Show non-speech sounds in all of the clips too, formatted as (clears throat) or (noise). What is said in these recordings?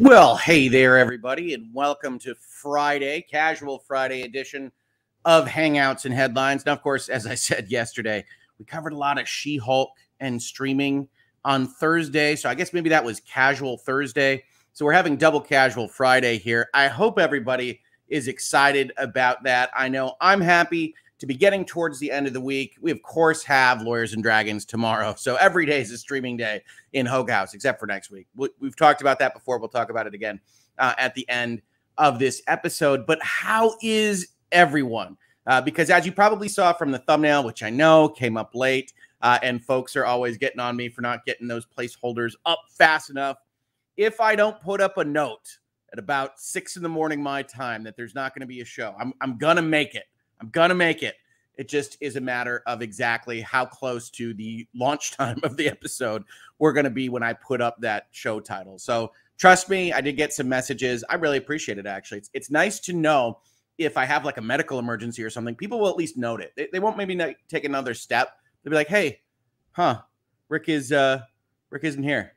Well, hey there, everybody, and welcome to Friday, casual Friday edition of Hangouts and Headlines. Now, of course, as I (laughs) said yesterday, we covered a lot of She Hulk and streaming on Thursday. So I guess maybe that was casual Thursday. So we're having double casual Friday here. I hope everybody is excited about that. I know I'm happy to be getting towards the end of the week. We, of course, have Lawyers and Dragons tomorrow. So every day is a streaming day in Hogue House, except for next week. We, have talked about that before. We'll talk about it again uh, at the end of this episode. But how is everyone? Uh, because as you probably saw from the thumbnail, which I know came up late, uh, and folks are always getting on me for not getting those placeholders up fast enough. If I don't put up a note at about six in the morning, my time, that there's not going to be a show, I'm, I'm going to make it. I'm going to make it. It just is a matter of exactly how close to the launch (laughs) time of the episode we're going to be when I put up that show title. So trust me, I did get some messages. I really appreciate it, actually. It's, it's nice to know if I have like a medical emergency or something, people will at least note it. They, they won't maybe take another step. They'll be like, hey, huh, Rick is, uh, Rick isn't here.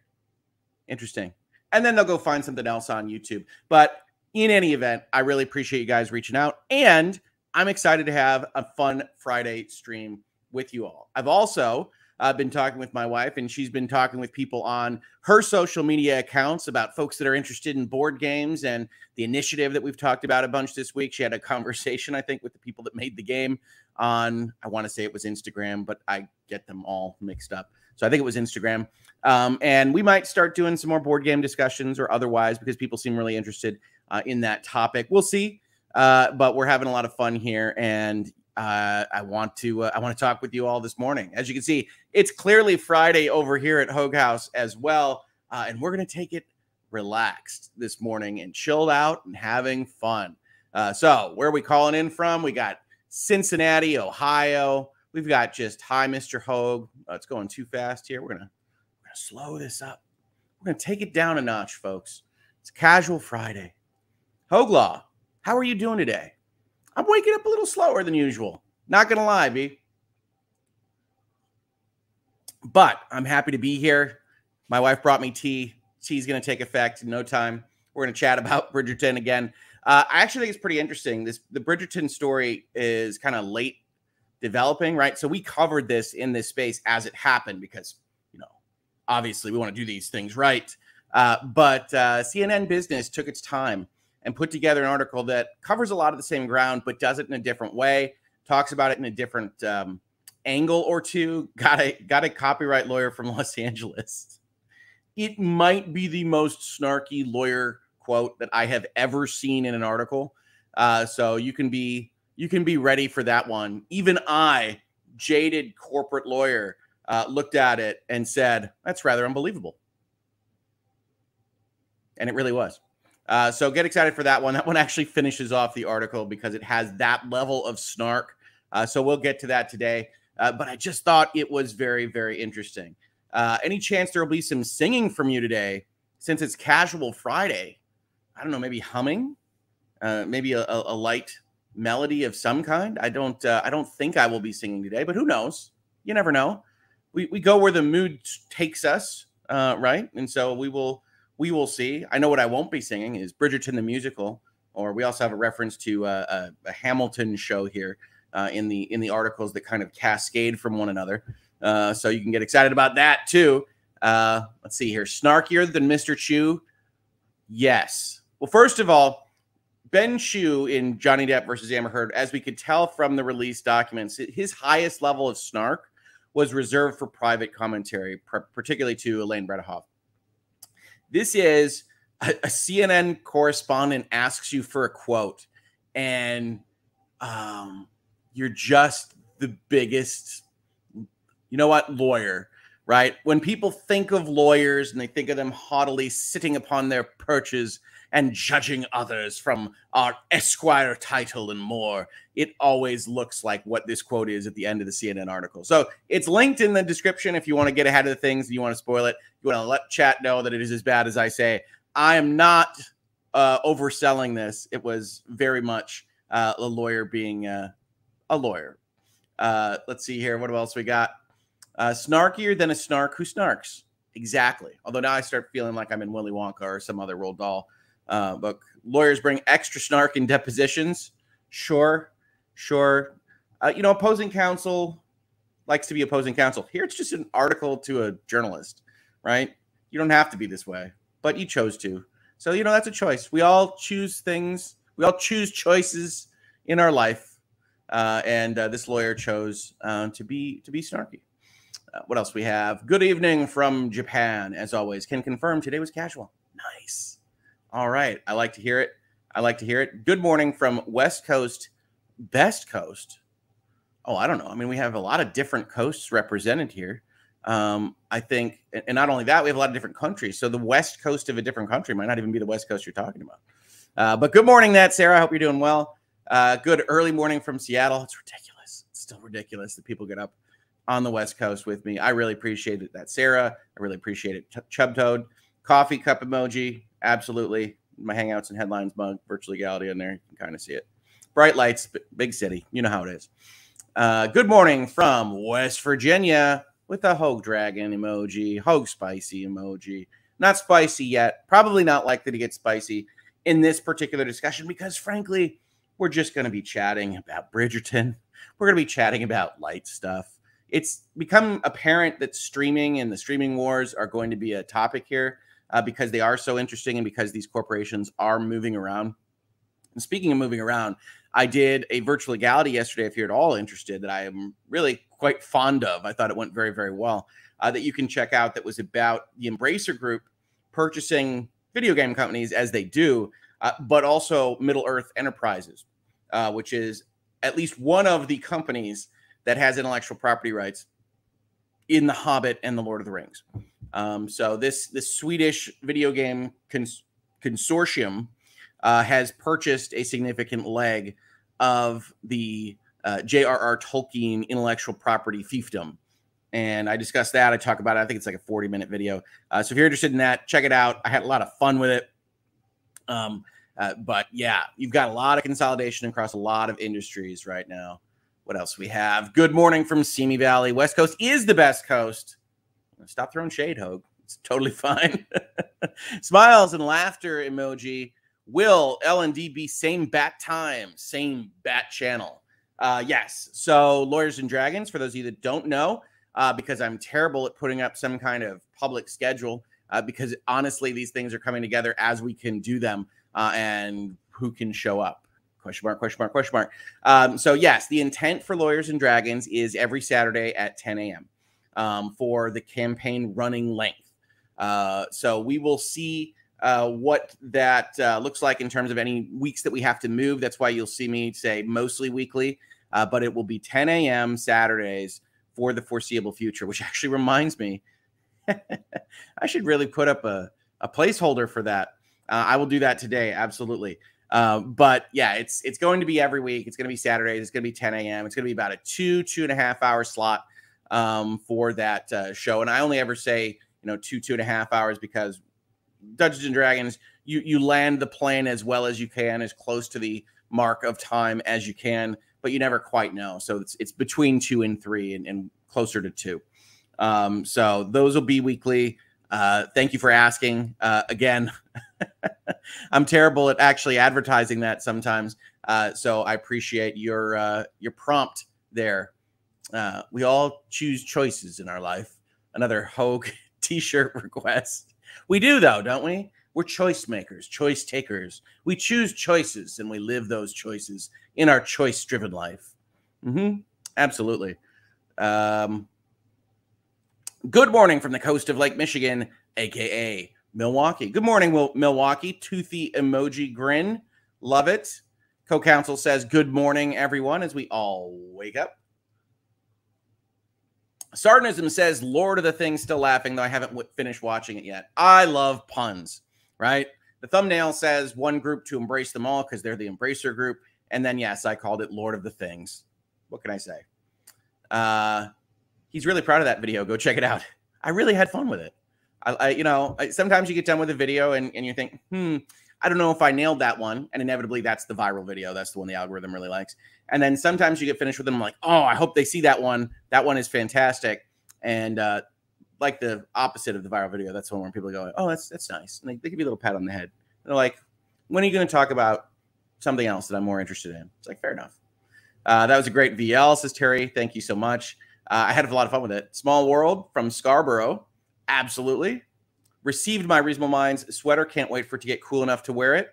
Interesting. And then they'll go find something else on YouTube. But in any event, I really appreciate you guys reaching out. And I'm excited to have a fun Friday stream with you all. I've also uh, been talking with my wife, and she's been talking with people on her social media accounts about folks that are interested in board games and the initiative that we've talked about a bunch this week. She had a (laughs) conversation, I think, with the people that made the game on, I want to say it was Instagram, but I get them all mixed up. So I think it was Instagram. Um, and we might start doing some more board game discussions or otherwise because people seem really interested uh, in that topic. We'll see. Uh, but we're having a lot of fun here, and uh, I want to uh, I want to talk with you all this morning. As you can see, it's clearly Friday over here at Hogue House as well, uh, and we're going to take it relaxed this morning and chilled out and having fun. Uh, so, where are we calling in from? We got Cincinnati, Ohio. We've got just hi, Mr. Hogue. Oh, it's going too fast here. We're gonna we're gonna slow this up. We're gonna take it down a notch, folks. It's casual Friday. Hogue Law, how are you doing today? I'm waking up a little slower than usual. Not gonna lie, B. But I'm happy to be here. My wife brought me tea. Tea's gonna take effect in no time. We're gonna chat about (laughs) Bridgerton again. Uh, I actually think it's pretty interesting. This the Bridgerton story is kind of late developing, right? So we covered this in this space as it happened because you know obviously we want to do these things right. Uh, but uh, CNN Business took its time and put together an article that covers a lot of the same ground, but does it in a different way, talks about it in a different um, angle or two. (laughs) Got a got a copyright lawyer from Los Angeles. It might be the most snarky lawyer quote that I have ever seen in an article. Uh, so you can be you can be ready for that one. Even I, jaded corporate lawyer, uh, looked at it and said, "That's rather unbelievable," and it really was. Uh, so get excited for that one. That one actually finishes off the article because it has that level of snark. Uh, so we'll get to that today. Uh, but I just thought it was very, very interesting. Uh, any chance there will be some singing from you today since it's casual Friday? I don't know, maybe humming, uh, maybe a, a, light melody of some kind. I don't, I don't think I will be singing today, but who knows? You never know. We, we go where the mood takes us, right? And so we will we will see. I know what I won't be singing is Bridgerton the musical, or we also have a reference to uh, a, a, Hamilton show here uh, in the in the articles that kind of cascade from one another. Uh, so you can get excited about that too. Uh, let's see here, snarkier than Mr. Chew. Yes. Well, first of all, Ben Chew in Johnny Depp versus Amber Heard, as we could tell from the release documents, his highest level of snark was reserved for private commentary, particularly to Elaine Bredehoft. This is a, a CNN correspondent asks you for a quote, and um, you're just the biggest, you know what, lawyer, right? When people think of lawyers and they think of them haughtily sitting upon their perches and judging others from our Esquire title and more, it always looks like what this quote is at the end of the CNN article. So it's linked in the description if you want to get ahead of the things you want to spoil it. You want to let chat know that it is as bad as I say. I am not uh, overselling this. It was very much uh, a lawyer being uh, a lawyer. Uh, let's see here. What else we got? Uh, snarkier than a snark who snarks. exactly. Although now I start feeling like I'm in Willy Wonka or some other Roald Dahl uh, book. Lawyers bring extra snark in depositions. Sure, sure. Uh, you know, opposing counsel likes to be opposing counsel. Here, it's just an article to a journalist, right? You don't have to be this way, but you chose to. So, you know, that's a choice. We all choose things, we all choose choices in our life. Uh, and uh, this lawyer chose uh, to be to be snarky. Uh, what else we have? Good evening from Japan, as always. Can confirm today was casual. Nice. All right, I like to hear it. I like to hear it. Good morning from West Coast, Best Coast. Oh, I don't know. I mean, we have a lot of different coasts represented here. Um, I think, and not only that, we have a lot of different countries. So the west coast of a different country might not even be the west coast you're talking about. Uh, but good morning, that Sarah. I hope you're doing well. Uh, good early morning from Seattle. It's ridiculous. It's still ridiculous that people get up on the west coast with me. I really appreciate it. That Sarah. I really appreciate it. Ch- Chub Toad, coffee cup emoji. Absolutely. My Hangouts and Headlines mug, virtual legality in there. You can kind of see it. Bright lights, big city. You know how it is. Uh, good morning from West Virginia with a Hogue Dragon emoji, Hogue Spicy emoji. Not spicy yet. Probably not likely to get spicy in this particular discussion because, frankly, we're just going to be chatting about Bridgerton. We're going to be chatting about light stuff. It's become apparent that streaming and the streaming wars are going to be a topic here uh, because they are so interesting and because these corporations are moving around. And speaking of moving around, I did a virtual legality yesterday. If you're at all interested, that I am really quite fond of. I thought it went very, very well. Uh, that you can check out. That was about the Embracer Group purchasing video game companies as they do, uh, but also Middle Earth Enterprises, uh, which is at least one of the companies that has intellectual property rights in The Hobbit and The Lord of the Rings. Um, so this this Swedish video game cons- consortium uh, has purchased a significant leg of the uh, J.R.R. Tolkien intellectual property fiefdom. And I discussed that. I talk about it. I think it's like a 40 minute video. Uh, so if you're interested in that, check it out. I had a lot of fun with it. Um, uh, but yeah, you've got a lot of consolidation across a lot of industries right now. What else we have? Good morning from Simi Valley. West Coast is the best coast. Stop throwing shade, Hogue. It's totally (laughs) fine. Smiles and laughter emoji. Will LND be same bat time, same bat channel? Uh, yes. So, Lawyers and Dragons, for those of you that don't know, uh, because I'm terrible at putting up some kind of public schedule, uh, because honestly, these things are coming together as we can do them uh, and who can show up. Question mark, question mark, question mark. Um, so, yes, the intent for Lawyers and Dragons is every Saturday at 10 a.m. Um, for the campaign running length. Uh, so, we will see uh, what that uh, looks like in terms of any weeks that we have to move. That's why you'll see me say mostly weekly, uh, but it will be 10 a.m. Saturdays for the foreseeable future, which (laughs) actually reminds me, (laughs) I should really put up a, a placeholder for that. Uh, I will do that today, absolutely. Uh, but yeah, it's it's going to be every week. It's going to be Saturdays. It's going to be 10 a.m. It's going to be about a two two and a half hour slot um, for that uh, show. And I only ever say you know two two and a half hours because Dungeons and Dragons, you you land the plane as well as you can, as close to the mark of time as you can, but you never quite know. So it's it's between two and three, and, and closer to two. Um, so those will be weekly. Uh, thank you for asking. Uh, again, (laughs) I'm terrible at actually advertising that sometimes. Uh, so I appreciate your uh, your prompt there. Uh, we all choose choices in our life. Another Hogue (laughs) T-shirt request. We do, though, don't we? We're choice makers, choice takers. We choose choices and we live those choices in our choice driven life. Mm-hmm. Absolutely. Um, good morning from the coast of Lake Michigan, aka Milwaukee. Good morning, Milwaukee. Toothy emoji grin. Love it. Co counsel says, Good morning, everyone, as we all wake up. Sardinism says Lord of the Things still laughing, though I haven't w- finished watching it yet. I love puns, right? The thumbnail says one group to embrace them all because they're the embracer group. And then, yes, I called it Lord of the Things. What can I say? Uh, he's really proud of that video. Go check it out. I really had fun with it. I, I you know, I, sometimes you get done with a video and, and you think, hmm, I don't know if I nailed that one. And inevitably, that's the viral video. That's the one the algorithm really likes. And then sometimes you get finished with them, like, oh, I hope they see that one. That one is fantastic. And uh, like the opposite of the viral video. That's one where people go, "Oh, that's that's nice," and they, they give you a little pat on the head. And they're like, "When are you going to talk about something else that I'm more interested in?" It's like fair enough. Uh, that was a great VL, says Terry. Thank you so much. Uh, I had a lot of fun with it. Small World from Scarborough, absolutely. Received my Reasonable Minds sweater. Can't wait for it to get cool enough to wear it.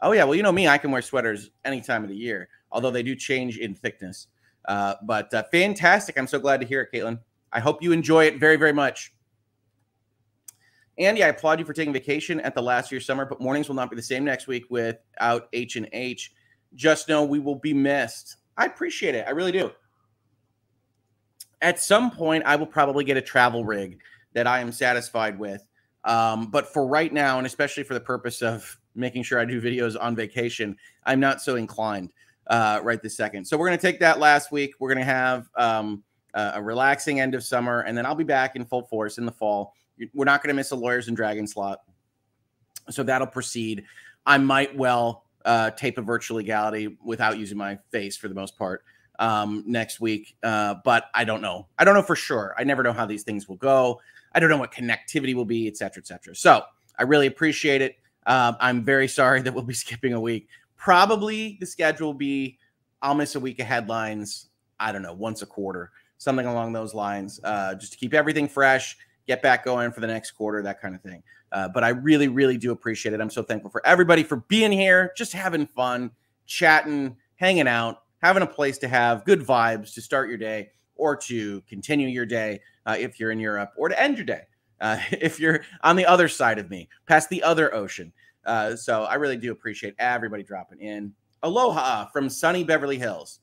Oh yeah, well you know me, I can wear sweaters any time of the year, although they do change in thickness. Uh, but uh, fantastic! I'm so glad to hear it, Caitlin. I hope you enjoy it very, very much. Andy, I applaud you for taking vacation at the last year's summer, but mornings will not be the same next week without H and H. Just know we will be missed. I appreciate it. I really do. At some point, I will probably get a travel rig that I am satisfied with. Um, but for right now, and especially for the purpose of making sure I do videos on vacation, I'm not so inclined uh, right this second. So we're going to take that last week. We're going to have um, a relaxing end of summer, and then I'll be back in full force in the fall. We're not going to miss a lawyers and dragon slot, so that'll proceed. I might well uh, tape a virtual legality without using my face for the most part um, next week, uh, but I don't know. I don't know for sure. I never know how these things will go. I don't know what connectivity will be, et cetera, et cetera. So I really appreciate it. Um, I'm very sorry (laughs) that we'll be skipping a week. Probably the schedule will be I'll miss a week of headlines. I don't know, once a quarter something along those lines, uh, just to keep everything fresh, get back going for the next quarter, that kind of thing. Uh, but I really, really do appreciate it. I'm so thankful for everybody for being here, just having fun, chatting, hanging out, having a place to have good vibes to start your day or to continue your day uh, if you're in Europe or to end your day uh, (laughs) if you're on the other side of me, past the other ocean. Uh, so I really do appreciate everybody dropping in. Aloha from sunny Beverly Hills.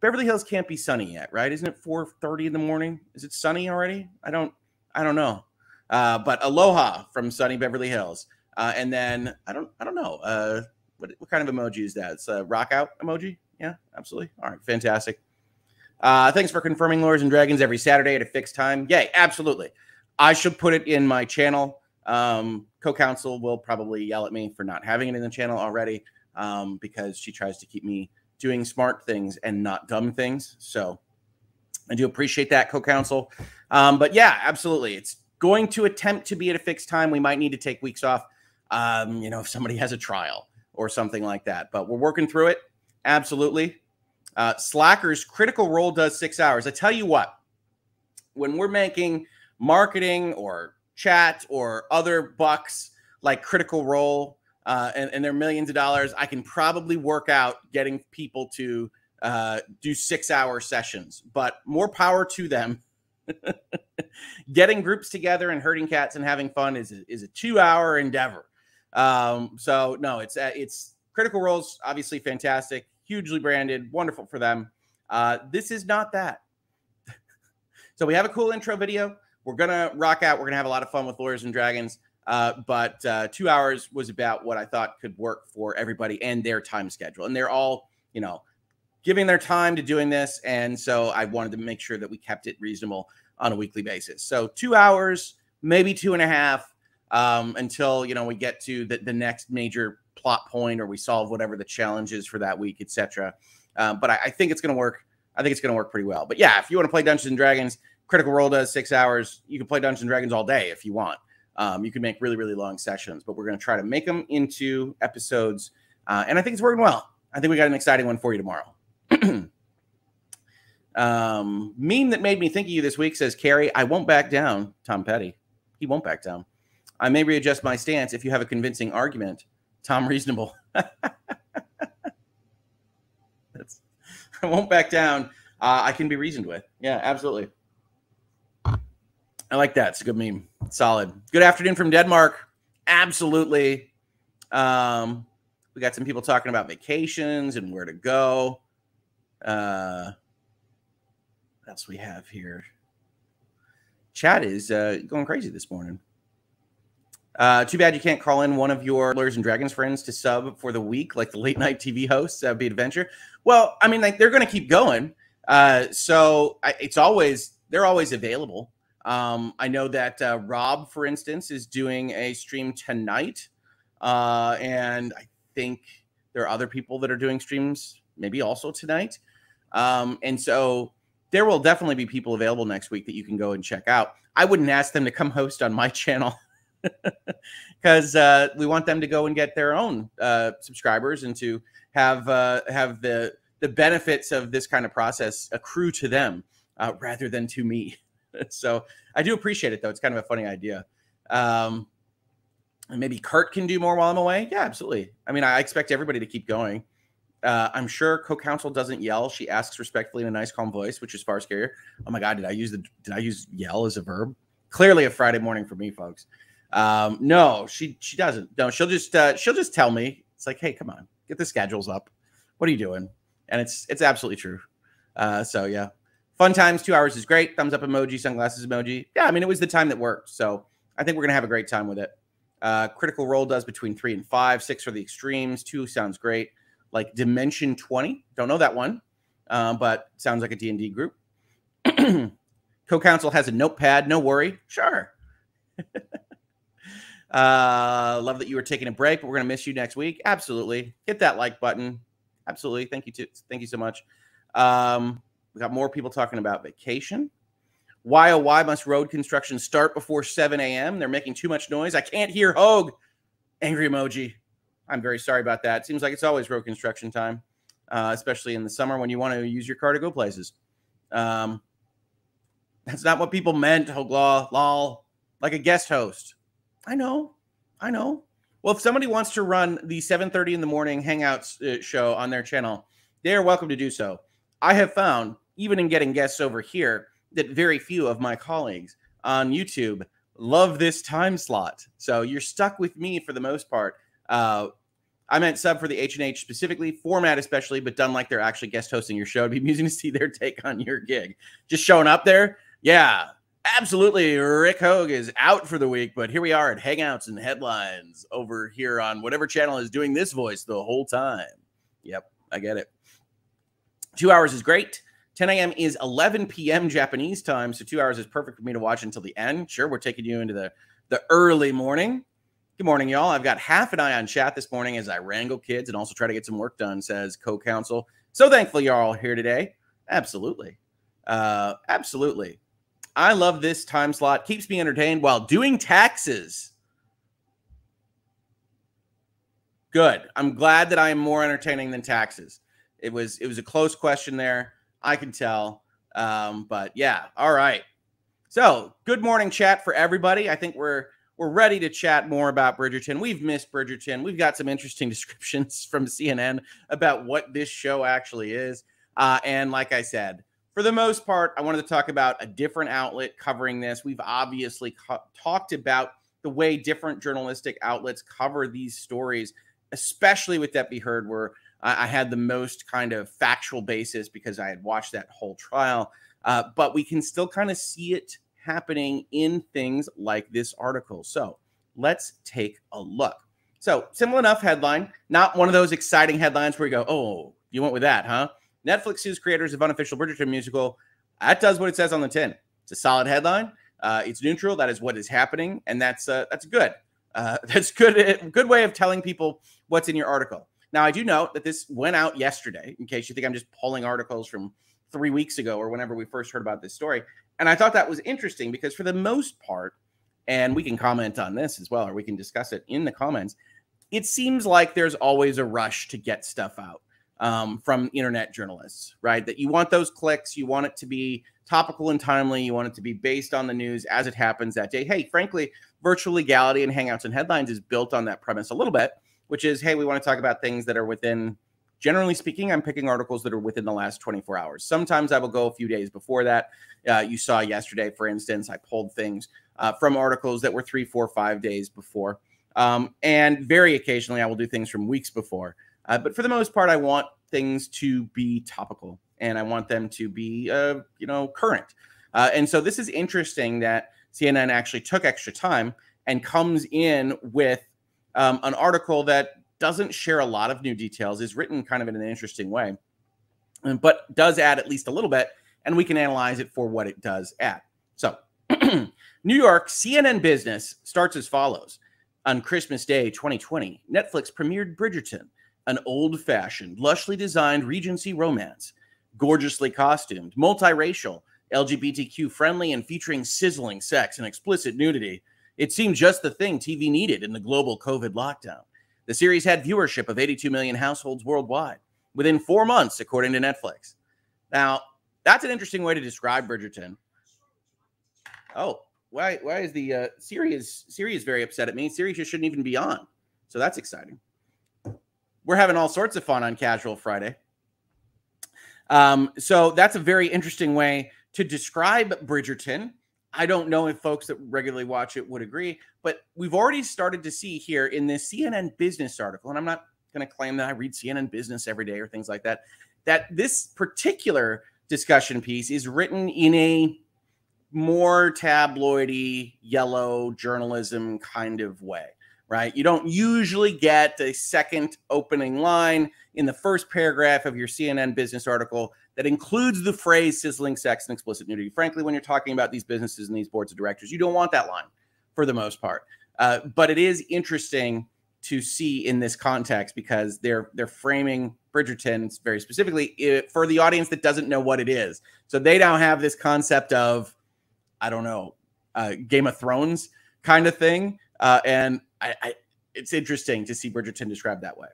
Beverly Hills can't be sunny yet, right? Isn't it 4:30 in the morning? Is it sunny already? I don't I don't know. Uh, but aloha from sunny Beverly Hills. Uh, and then I don't I don't know. Uh, what, what kind of emoji is that? It's a rock out emoji. Yeah, absolutely. All right, fantastic. Uh, thanks for confirming Lawyers and Dragons every Saturday at a fixed time. Yay, absolutely. I should put it in my channel. Um, co-counsel will probably yell at me for not having it in the channel already um, because she tries to keep me doing smart things and not dumb things. So I do appreciate that, co-counsel. Um, but yeah, absolutely. It's going to attempt to be at a fixed time. We might need to take weeks off, um, you know, if somebody has a trial or something like that. But we're working through it. Absolutely. Uh, Slackers critical role does six hours. I tell you what, when we're making marketing or chat or other bucks like critical role uh, and, and they're millions of dollars, I can probably work out getting people to uh, do six hour sessions, but more power to them. (laughs) getting groups together and herding cats and having fun is is a two hour endeavor. Um, so no, it's uh, it's critical roles, obviously fantastic, hugely branded, wonderful for them. Uh, this is not that. (laughs) so we have a cool intro video. We're gonna rock out. We're gonna have a lot of fun with lawyers and dragons. Uh, but uh, two hours was about what I thought could work for everybody and their time schedule. And they're all, you know, giving their time to doing this. And so I wanted to make sure that we kept it reasonable on a weekly basis. So two hours, maybe two and a half, um, until you know we get to the, the next major plot point or we solve whatever the challenge is for that week, etc. Um, but I, I think it's going to work. I think it's going to work pretty well. But yeah, if you want to play Dungeons and Dragons, Critical Role does six hours. You can play Dungeons and Dragons all day if you want. Um, you can make really, really long sessions, but we're going to try to make them into episodes. Uh, and I think it's working well. I think we got an exciting one for you tomorrow. (clears throat) um, meme that made me think of you this week says, Carrie, I won't back down. Tom Petty. He won't back down. I may readjust my stance if you have a convincing argument. Tom Reasonable. (laughs) (laughs) I won't back down. Uh, I can be reasoned with. Yeah, absolutely. I like that. It's a good meme. Solid. Good afternoon from Denmark. Absolutely. Um, we got some people talking about vacations and where to go. Uh, what else we have here? Chat is uh, going crazy this morning. Uh, too bad you can't call in one of your Lawyers and Dragons friends to sub for the week, like the late night TV hosts. That'd be adventure. Well, I mean, like they're going to keep going. Uh, so I, it's always they're always available. Um, I know that uh, Rob, for instance, is doing a stream tonight. Uh, and I think there are other people that are doing streams maybe also tonight. Um, and so there will definitely be people available next week that you can go and check out. I wouldn't ask them to come host on my (laughs) channel (laughs) because uh, we want them to go and get their own uh, subscribers and to have uh, have the the benefits of this kind of process accrue to them uh, rather than to me. (laughs) so I do appreciate it though. It's kind of a funny idea. Um, and maybe Kurt can do more while I'm away. Yeah, absolutely. I mean, I expect everybody to keep going. Uh, I'm sure co-counsel doesn't yell. She asks respectfully in a nice, calm voice, which is far scarier. Oh my god, did I use the did I use yell as a verb? Clearly a Friday morning for me, folks. Um, no, she she doesn't. No, she'll just uh, she'll just tell me. It's like, hey, come on, get the schedules up. What are you doing? And it's it's absolutely true. Uh, so yeah, fun times. Two hours is great. Thumbs up emoji, sunglasses emoji. Yeah, I mean it was the time that worked. So I think we're gonna have a great time with it. Uh, critical role does between three and five. Six for the extremes. Two sounds great like Dimension 20. Don't know that one, uh, but sounds like a D&D group. (clears throat) Co-counsel has a notepad. No worry. Sure. (laughs) uh, love that you were taking a break, but we're going to miss you next week. Absolutely. Hit that like button. Absolutely. Thank you. To, thank you so much. Um, we got more people talking about vacation. Why oh why must road construction start before 7 a.m.? They're making too much noise. I can't hear Hogue. Angry emoji. I'm very sorry about that. Seems like it's always road construction time, uh, especially in the summer when you want to use your car to go places. Um, that's not what people meant, Hogue Law, lol, like a guest host. I know, I know. Well, if somebody wants to run the 7:30 in the morning Hangouts uh, show on their channel, they are welcome to do so. I have found, even in getting guests over here, that very few of my colleagues on YouTube love this time slot. So you're stuck with me for the most part. Uh, I meant sub for the H and H specifically, format especially, but done like they're actually guest hosting your show. It'd be (laughs) amusing to see their take on your gig. Just showing up there, yeah, absolutely. Rick Hogue is out for the week, but here we are at Hangouts and Headlines over here on whatever channel is doing this voice the whole time. Yep, I get it. Two hours is great. 10 a.m. is 11 p.m. Japanese time, so two hours is perfect for me to watch until the end. Sure, we're taking you into the the early morning. Good morning, y'all. I've got half an eye on chat this morning as I wrangle kids and also try to get some work done, says co counsel. So thankful you're all here today. Absolutely. Uh, absolutely. I love this time slot. Keeps me entertained while doing taxes. Good. I'm glad that I am more entertaining than taxes. It was it was a close question there. I can tell. Um, but yeah, all right. So good morning, chat for everybody. I think we're we're ready to chat more about Bridgerton. We've missed Bridgerton. We've got some interesting (laughs) descriptions from CNN about what this show actually is. Uh, and like I said, for the most part, I wanted to talk about a different outlet covering this. We've obviously talked about the way different journalistic outlets cover these stories, especially with Depp v. Heard, where I, I had the most kind of factual basis because I had watched that whole trial. Uh, but we can still kind of see it happening in things like this article. So let's take a look. So, simple enough headline, not one of those exciting headlines where you go, oh, you went with that, huh? Netflix sues creators of unofficial Bridgerton musical. That does what it says on the tin. It's a solid headline. Uh, it's neutral. That is what is happening, and that's uh, that's good. Uh, (laughs) that's good. Good way of telling people what's in your article. Now, I do note that this went out yesterday. In case you think I'm just pulling articles from three weeks ago or whenever we first heard about this story, and I thought that was interesting because for the most part, and we can comment on this as well, or we can discuss it in the comments. It seems like there's always a rush to get stuff out um, from internet journalists, right? That you want those clicks, you want it to be topical and timely, you want it to be based on the news as it happens that day. Hey, frankly, virtual legality and Hangouts and Headlines is built on that premise a little bit, which is hey, we want to talk about things that are within generally speaking, I'm picking articles that are within the last 24 hours. Sometimes I will go a few days before that. Uh, you saw yesterday, for instance, I pulled things uh, from articles that were three, four, five days before. Um, and very occasionally, I will do things from weeks before. Uh, but for the most part, I want things to be topical and I want them to be, uh, you know, current. Uh, and so this is interesting that CNN actually took extra time and comes in with um, an article that doesn't share a lot of new details, is written kind of in an interesting way, but does add at least a little bit, and we can analyze it for what it does add. So, (clears throat) New York CNN Business starts as follows. On Christmas Day 2020, Netflix premiered Bridgerton, an old fashioned, lushly designed Regency romance. gorgeously costumed, multiracial, LGBTQ friendly, and featuring sizzling sex and explicit nudity. It seemed just the thing TV needed in the global COVID lockdown. The series had viewership of 82 million households worldwide within four months, according to Netflix. Now, that's an interesting way to describe Bridgerton. Oh, why why is the uh, Siri is Siri is very upset at me. Siri just shouldn't even be on. So that's exciting. We're having all sorts of fun on Casual Friday. Um, so that's a very interesting way to describe Bridgerton. I don't know if folks that regularly watch it would agree, but we've already started to see here in this CNN business article, and I'm not going to claim that I read CNN business every day or things like that, that this particular discussion piece is written in a more tabloidy, yellow journalism kind of way, right? You don't usually get a second opening line in the first paragraph of your CNN business article that includes the phrase sizzling sex and explicit nudity. Frankly, when you're talking about these businesses and these boards of directors, you don't want that line for the most part. Uh, but it is interesting to see in this context because they're they're framing Bridgerton very specifically it, for the audience that doesn't know what it is. So they now have this concept of I don't know, uh, Game of Thrones kind of thing. Uh, and I, I, it's interesting to see Bridgerton described that way.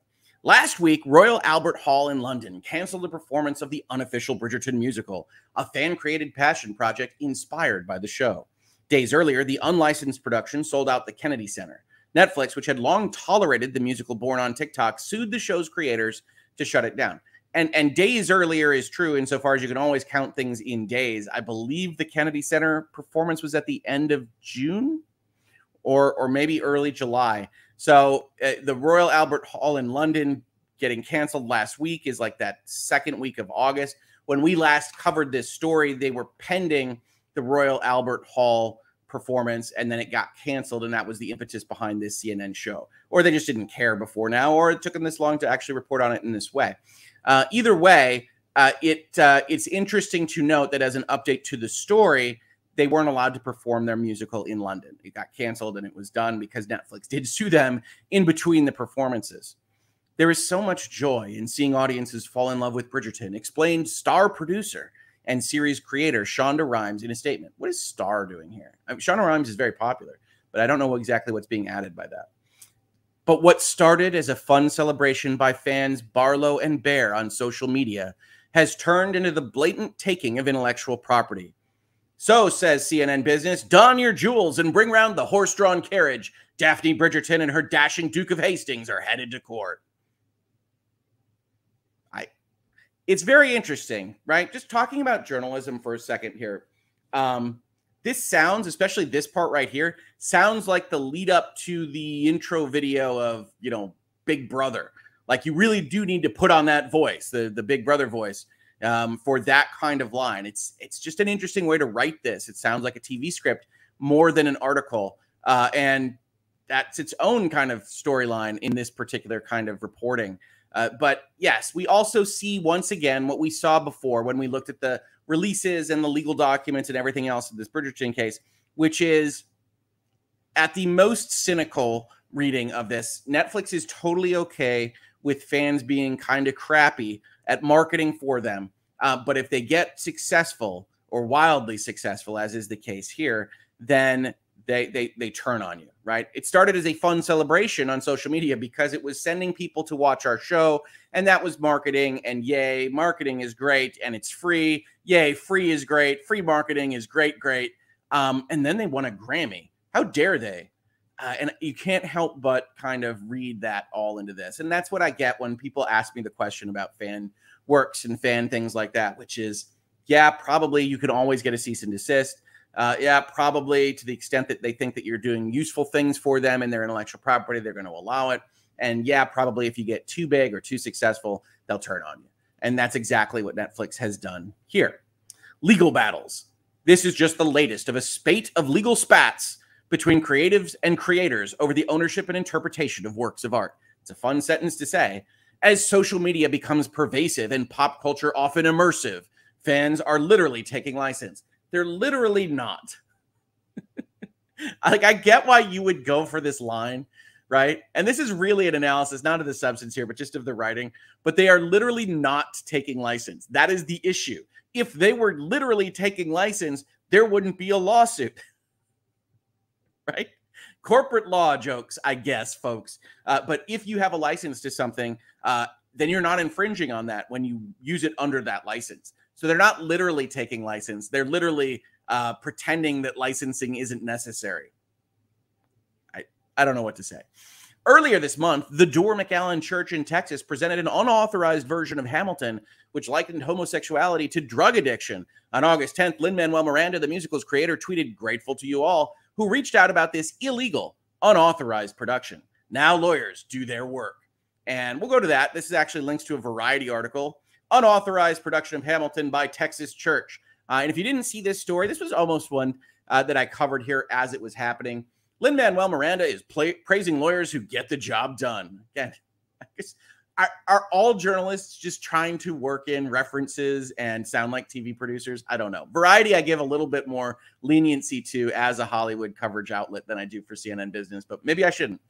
Last week, Royal Albert Hall in London canceled the performance of the unofficial Bridgerton musical, a fan created passion project inspired by the show. Days earlier, the unlicensed production sold out the Kennedy Center. Netflix, which had long tolerated the musical born on TikTok, sued the show's creators to shut it down and and days earlier is true insofar as you can always count things in days. I believe the Kennedy Center performance was at the end of June, or or maybe early July. So uh, the Royal Albert Hall in London getting canceled last week is like that second week of August. When we last covered this story, they were pending the Royal Albert Hall performance and then it got canceled and that was the impetus behind this CNN show or they just didn't care before now or it took them this long to actually report on it in this way. Uh, either way, uh, it uh, it's interesting to note that as an update to the story, they weren't allowed to perform their musical in London. It got canceled and it was done because Netflix (laughs) did sue them in between the performances. There is so much joy in seeing audiences fall in love with Bridgerton, explained star producer and series creator Shonda Rhimes in a statement. What is Star doing here? I mean, Shonda Rhimes is very popular, but I don't know exactly what's being added by that. But what started as a fun celebration by fans Barlow and Bear on social media has turned into the blatant taking of intellectual property. So, says CNN Business, don your jewels and bring round the horse drawn carriage. Daphne Bridgerton and her dashing Duke of Hastings are headed to court. I, it's very interesting, right? Just talking about journalism for a second here. Um, this sounds, especially this part right here, sounds like the lead up to the intro video of, you know, Big Brother. Like you really do need to put on that voice, the the Big Brother voice, um, for that kind of line. It's it's just an interesting way to write this. It sounds like a TV script more than an article, uh, and that's its own kind of storyline in this particular kind of reporting. Uh, but yes, we also see once again what we saw before when we looked at the releases and the legal documents and everything else in this Bridgerton case, which is at the most cynical reading of this, Netflix is totally okay with fans being kind of crappy at marketing for them. Uh, but if they get successful or wildly successful, as is the case here, then they they they turn on you, right? It started as a fun celebration on social media because it was sending people to watch our show, and that was marketing. And yay, marketing is great, and it's free. Yay, free is great. Free marketing is great, great. Um, and then they won a Grammy. How dare they? Uh, and you can't help but kind of read that all into this. And that's what I get when people ask me the question about fan works and fan things like that, which is, yeah, probably you can always get a cease and desist uh, yeah, probably to the extent that they think that you're doing useful things for them and their intellectual property, they're going to allow it. And yeah, probably if you get too big or too successful, they'll turn on you. And that's exactly what Netflix has done here. Legal battles. This is just the latest of a spate of legal spats between creatives and creators over the ownership and interpretation of works of art. It's a fun sentence to say. As social media becomes pervasive and pop culture often immersive, fans are literally taking license. They're literally not. (laughs) like I get why you would go for this line, right? And this is really an analysis, not of the substance here, but just of the writing. But they are literally not taking license. That is the issue. If they were literally taking license, there wouldn't be a lawsuit, (laughs) right? Corporate law jokes, I guess, folks. Uh, but if you have a license to something, uh, then you're not infringing on that when you use it under that license. So they're not literally taking license. They're literally uh, pretending that licensing isn't necessary. I, I don't know what to say. Earlier this month, the Door McAllen Church in Texas presented an unauthorized version of Hamilton, which likened homosexuality to drug addiction. On August 10th, Lin Manuel Miranda, the musical's creator, tweeted, Grateful to you all who reached out about this illegal, unauthorized production. Now lawyers do their work. And we'll go to that. This is actually links to a Variety article Unauthorized Production of Hamilton by Texas Church. Uh, and if you didn't see this story, this was almost one uh, that I covered here as it was happening. Lin Manuel Miranda is praising lawyers who get the job done. Again, (laughs) I guess are, are all journalists just trying to work in references and sound like TV producers? I don't know. Variety, I give a little bit more leniency to as a Hollywood coverage outlet than I do for CNN Business, but maybe I shouldn't.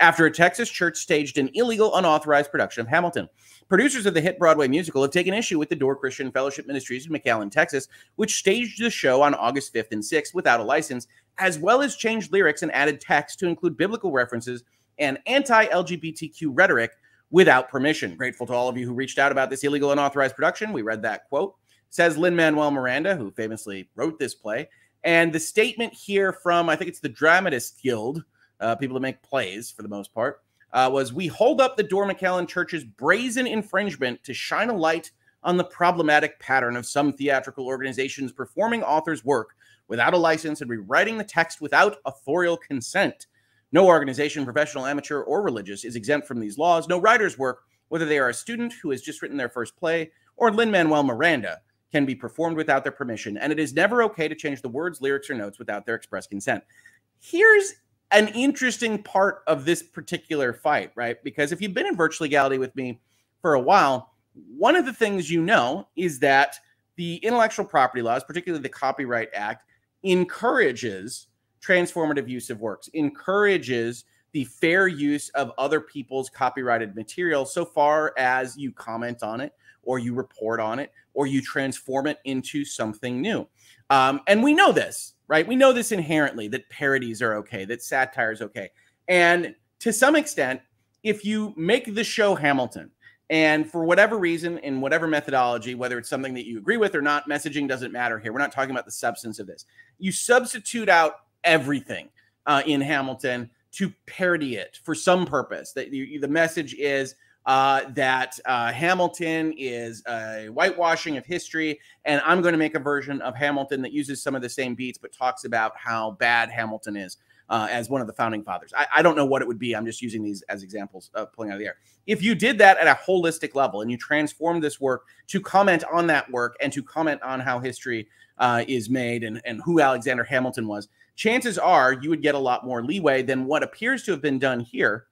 After a Texas church staged an illegal, unauthorized production of Hamilton, producers of the hit Broadway musical have taken issue with the Door Christian Fellowship Ministries in McAllen, Texas, which staged the show on August 5th and 6th without a license, as well as changed lyrics and added text to include biblical references and anti LGBTQ rhetoric without permission. Grateful to all of you who reached out about this illegal unauthorized production. We read that quote. Says Lin Manuel Miranda, who famously wrote this play. And the statement here from, I think it's the Dramatist Guild, uh, people that make plays for the most part, uh, was We hold up the Door McAllen Church's brazen infringement to shine a light on the problematic pattern of some theatrical organizations performing authors' work without a license and rewriting the text without authorial consent. No organization, professional, amateur, or religious, is exempt from these laws. No writer's work, whether they are a student who has just written their first play or Lin Manuel Miranda, can be performed without their permission. And it is never okay to change the words, lyrics, or notes without their express consent. Here's an interesting part of this particular fight, right? Because if you've been in virtual legality with me for a while, one of the things you know is that the intellectual property laws, particularly the Copyright Act, encourages transformative use of works, encourages the fair use of other people's copyrighted material so far as you comment on it or you report on it or you transform it into something new. Um, and we know this, right? We know this inherently that parodies are okay, that satire is okay. And to some extent, if you make the show Hamilton, and for whatever reason, in whatever methodology, whether it's something that you agree with or not, messaging doesn't matter here. We're not talking about the substance of this. You substitute out everything uh, in Hamilton to parody it for some purpose. That the, the message is uh, that uh, Hamilton is a whitewashing of history, and I'm going to make a version of Hamilton that uses some of the same beats, but talks about how bad Hamilton is. Uh, as one of the founding fathers. I, I, don't know what it would be. I'm just using these as examples of pulling out of the air. If you did that at a holistic level and you transformed this work to comment on that work and to comment on how history uh, is made and, and who Alexander Hamilton was, chances are you would get a lot more leeway than what appears to have been done here,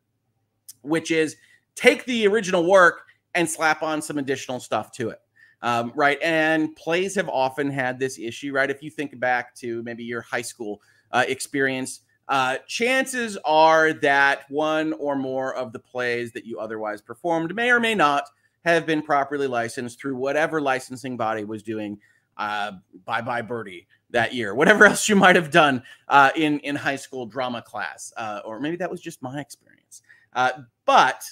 which is take the original work and slap on some additional stuff to it. Um, right. And plays have often had this issue, right? If you think back to maybe your high school uh, experience, uh, chances are that one or more of the plays that you otherwise performed may or may not have been properly licensed through whatever licensing body was doing uh, Bye Bye Birdie that year, whatever (laughs) else you might have done uh, in in high school drama class, uh, or maybe that was just my experience. Uh, but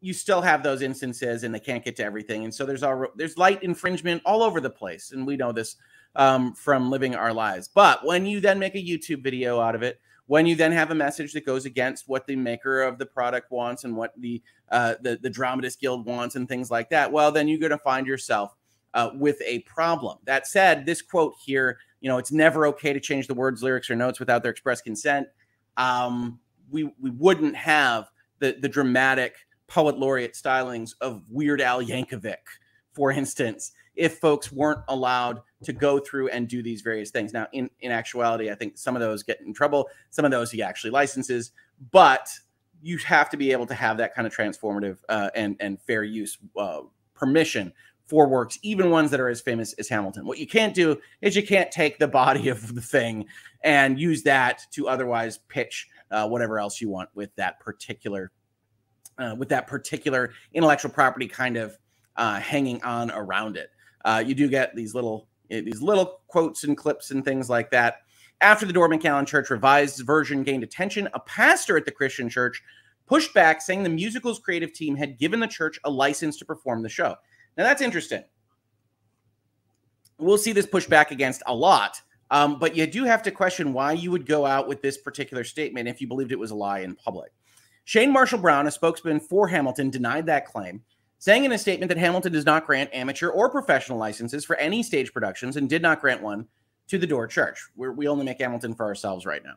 you still have those instances, and they can't get to everything, and so there's all there's light infringement all over the place, and we know this um, from living our lives. But when you then make a YouTube video out of it, when you then have a message that goes against what the maker of the product wants and what the uh, the, the dramatist guild wants and things like that, well, then you're going to find yourself uh, with a problem. That said, this quote here you know, it's never okay to change the words, lyrics, or notes without their express consent. Um, we we wouldn't have the the dramatic poet laureate stylings of Weird Al Yankovic, for instance, if folks weren't allowed to go through and do these various things. Now, in in actuality, I think some of those get in trouble. Some of those he actually licenses, but you have to be able to have that kind of transformative uh, and and fair use uh, permission for works, even ones that are as famous as Hamilton. What you can't do is you can't take the body (laughs) of the thing and use that to otherwise pitch uh, whatever else you want with that particular uh, with that particular intellectual property kind of uh, hanging on around it. Uh, you do get these little eh, these little quotes and clips and things like that. After the Door McAllen Church revised version gained attention, a pastor at the Christian church pushed back, saying the musical's creative team had given the church a license to perform the show. Now that's interesting. We'll see this pushback against a lot, um, but you do have to question why you would go out with this particular statement if you believed it was a lie in public. Shane Marshall Brown, a spokesman for Hamilton, denied that claim, saying in a statement that Hamilton does not grant amateur or professional licenses for any stage productions and did not grant one to the Door Church. We're, we only make Hamilton for ourselves right now.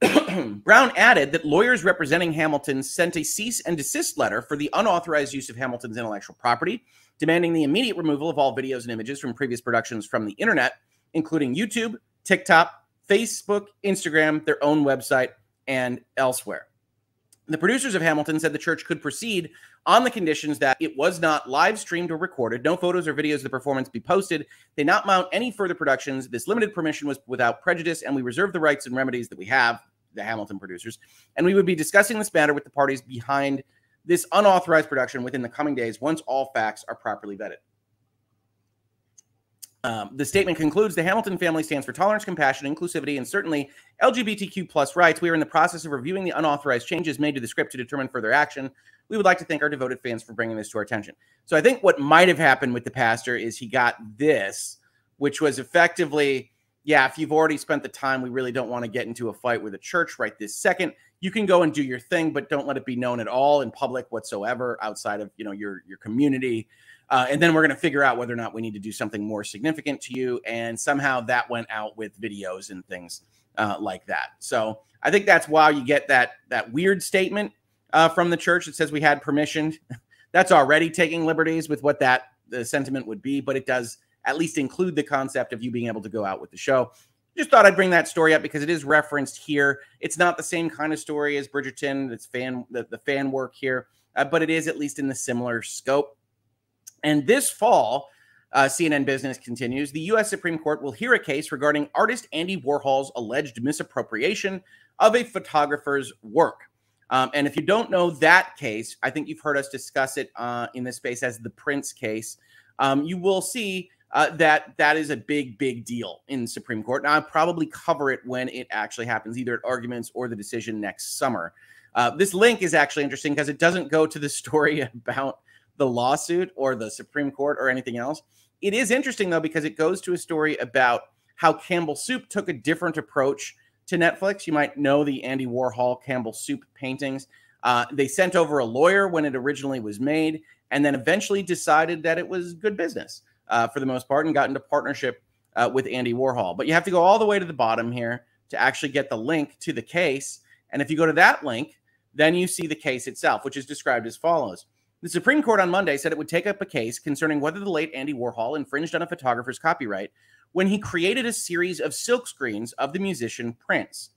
(coughs) Brown added that lawyers representing Hamilton sent a cease and desist letter for the unauthorized use of Hamilton's intellectual property, demanding the immediate removal of all videos and images from previous productions from the internet, including YouTube, TikTok, Facebook, Instagram, their own website, and elsewhere. The producers of Hamilton said the church could proceed on the conditions that it was not live streamed or recorded, no photos or videos of the performance be posted, they not mount any further productions. This limited permission was without prejudice, and we reserve the rights and remedies that we have, the Hamilton producers, and we would be discussing this matter with the parties behind this unauthorized production within the coming days once all facts are properly vetted. Um, the statement concludes the Hamilton family stands for tolerance, compassion, inclusivity, and certainly LGBTQ plus rights. We are in the process of reviewing the unauthorized changes made to the script to determine further action. We would like to thank our devoted fans for bringing this to our attention. So I think what might have happened with the pastor is he got this, which was effectively, yeah, if you've already spent the time, we really don't want to get into a fight with the church right this second. You can go and do your thing, but don't let it be known at all in public whatsoever outside of you know your your community. Uh, and then we're going to figure out whether or not we need to do something more significant to you. And somehow that went out with videos and things uh, like that. So I think that's why you get that that weird statement uh, from the church that says we had permission. (laughs) that's already taking liberties with what that the sentiment would be, but it does at least include the concept of you being able to go out with the show. Just thought I'd bring that story up because it is referenced here. It's not the same kind of story as Bridgerton. It's fan the, the fan work here, uh, but it is at least in the similar scope. And this fall, uh, CNN Business continues the U.S. Supreme Court will hear a case regarding artist Andy Warhol's alleged misappropriation of a photographer's work. Um, and if you don't know that case, I think you've heard us discuss it uh, in this space as the Prince case. Um, you will see uh, that that is a big, big deal in the Supreme Court. Now, I'll probably cover it when it actually happens, either at arguments or the decision next summer. Uh, this link is actually interesting because it doesn't go to the story (laughs) about the lawsuit or the Supreme Court or anything else. It is interesting though because it goes to a story about how Campbell Soup took a different approach to Netflix. You might know the Andy Warhol Campbell Soup paintings. Uh, they sent over a lawyer when it originally was made, and then eventually decided that it was good business uh, for the most part, and got into partnership uh, with Andy Warhol. But you have to go all the way to the bottom here to actually get the link to the case. And if you go to that link, then you see the case itself, which is described as follows. The Supreme Court on Monday said it would take up a case concerning whether the late Andy Warhol infringed on a photographer's copyright when he created a series of silkscreens of the musician Prince.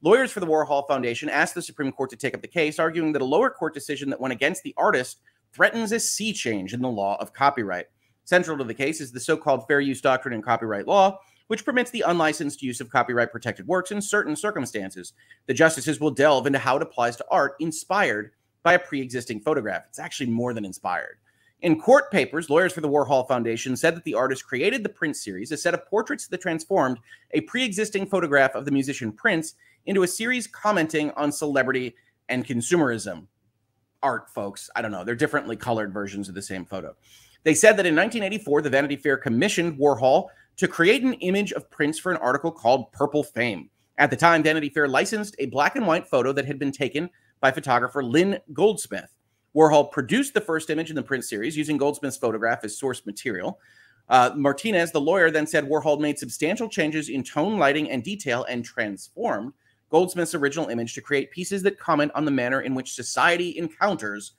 Lawyers for the Warhol Foundation asked the Supreme Court to take up the case, arguing that a lower court decision that went against the artist threatens a sea change in the law of copyright. Central to the case is the so called fair use doctrine in copyright law, which permits the unlicensed use of copyright protected works in certain circumstances. The justices will delve into how it applies to art inspired by a pre existing photograph. It's actually more than inspired. In court papers, lawyers for the Warhol Foundation said that the artist created the Prince series, a set of portraits that transformed a pre existing photograph of the musician Prince into a series commenting on celebrity and consumerism. Art, folks. I don't know. They're differently colored versions of the same photo. They said that in 1984, the Vanity Fair commissioned Warhol to create an image of Prince for an article called Purple Fame. At the time, Vanity Fair licensed a black and white photo that had been taken by photographer Lynn Goldsmith. Warhol produced the first image in the Prince series using Goldsmith's photograph as source material. Uh, Martinez, the lawyer, then said Warhol made substantial changes in tone, lighting, and detail and transformed Goldsmith's original image to create pieces that comment on the manner in which society encounters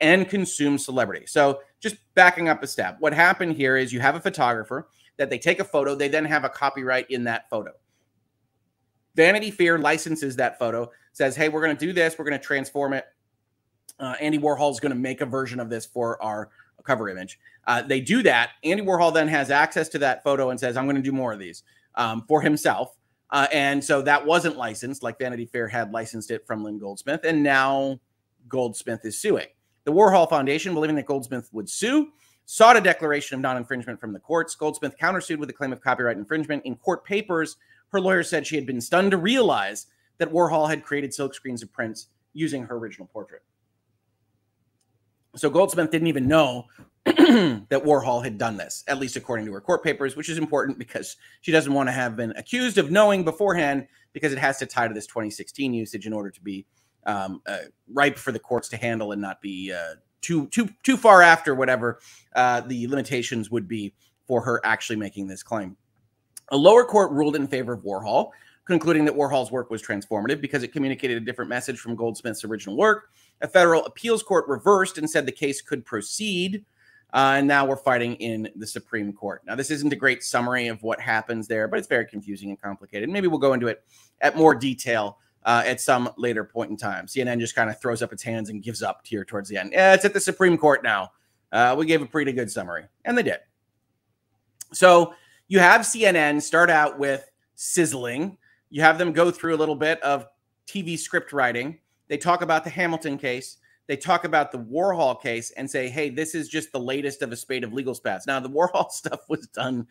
and consumes celebrity. So, just backing up a step, what happened here is you have a photographer that they take a photo, they then have a copyright in that photo. Vanity Fair licenses that photo, says, hey, we're going to do this, we're going to transform it. Uh, Andy Warhol is going to make a version of this for our cover image. Uh, they do that. Andy Warhol then has access to that photo and says, I'm going to do more of these um, for himself. Uh, and so that wasn't licensed, like Vanity Fair had licensed it from Lynn Goldsmith, and now Goldsmith is suing. The Warhol Foundation, believing that Goldsmith would sue, sought a declaration of non infringement from the courts. Goldsmith countersued with a claim of copyright infringement. In court papers, her lawyer said she had been stunned to realize that Warhol had created silkscreens of Prince using her original portrait. So Goldsmith didn't even know (clears throat) that Warhol had done this, at least according to her court papers, which is important because she doesn't want to have been accused of knowing beforehand because it has to tie to this 2016 usage in order to be um, uh, ripe for the courts to handle and not be uh, too too too far after whatever uh, the limitations would be for her actually making this claim. A lower court ruled in favor of Warhol, concluding that Warhol's work was transformative because it communicated a different message from Goldsmith's original work. A federal appeals court reversed and said the case could proceed. Uh, and now we're fighting in the Supreme Court. Now, this isn't a great summary of what happens there, but it's very confusing and complicated. Maybe we'll go into it at more detail uh, at some later point in time. CNN just kind of throws up its hands and gives up here towards the end. Yeah, it's at the Supreme Court now. Uh, we gave a pretty good summary, and they did. So you have CNN start out with sizzling. You have them go through a little bit of TV script writing. They talk about the Hamilton case. They talk about the Warhol case and say, hey, this is just the latest of a spate of legal spats. Now, the (laughs) Warhol stuff was done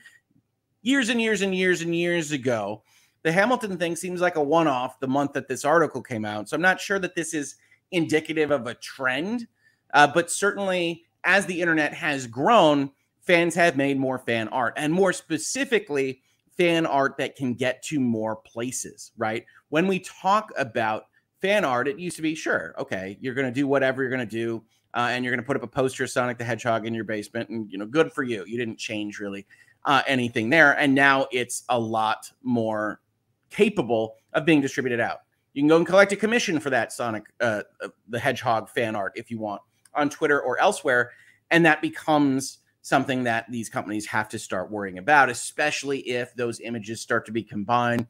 years and years and years and years ago. The Hamilton thing seems like a one off the month that this article came out. So I'm not sure that this is indicative of a trend, uh, but certainly as the internet has grown, fans have made more fan art and more specifically, fan art that can get to more places, right? When we talk about fan art, it used to be sure, okay, you're going to do whatever you're going to do. Uh, and you're going to put up a poster of Sonic the Hedgehog in your basement, and you know, good for you. You didn't change really uh, anything there, and now it's a lot more capable of being distributed out. You can go and collect a commission for that Sonic uh, uh, the Hedgehog fan art if you want on Twitter or elsewhere, and that becomes something that these companies have to start worrying about, especially if those images start to be combined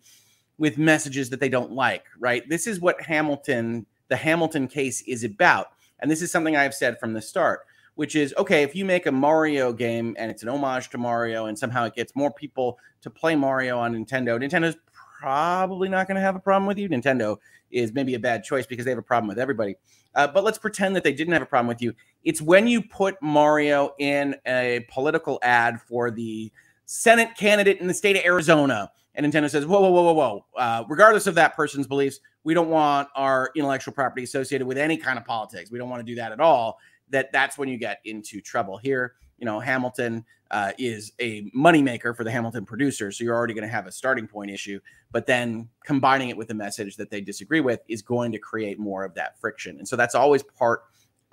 with messages that they don't like. Right? This is what Hamilton, the Hamilton case, is about, and this is something I have said from the start which is okay if you make a Mario game and it's an homage to Mario and somehow it gets more people to play Mario on Nintendo, Nintendo's probably not going to have a problem with you. Nintendo is maybe a bad choice because they have a problem with everybody. Uh, but let's pretend that they didn't have a problem with you. It's when you put Mario in a political ad for the Senate candidate in the state of Arizona, and Nintendo says, "Whoa, whoa, whoa, whoa, whoa! Uh, regardless of that person's beliefs, we don't want our intellectual property associated with any kind of politics. We don't want to do that at all." That that's when you get into trouble. Here, you know, Hamilton uh, is a moneymaker for the Hamilton producers. So you're already going to have a starting point issue. But then combining it with a message that they disagree with is going to create more of that friction. And so that's always part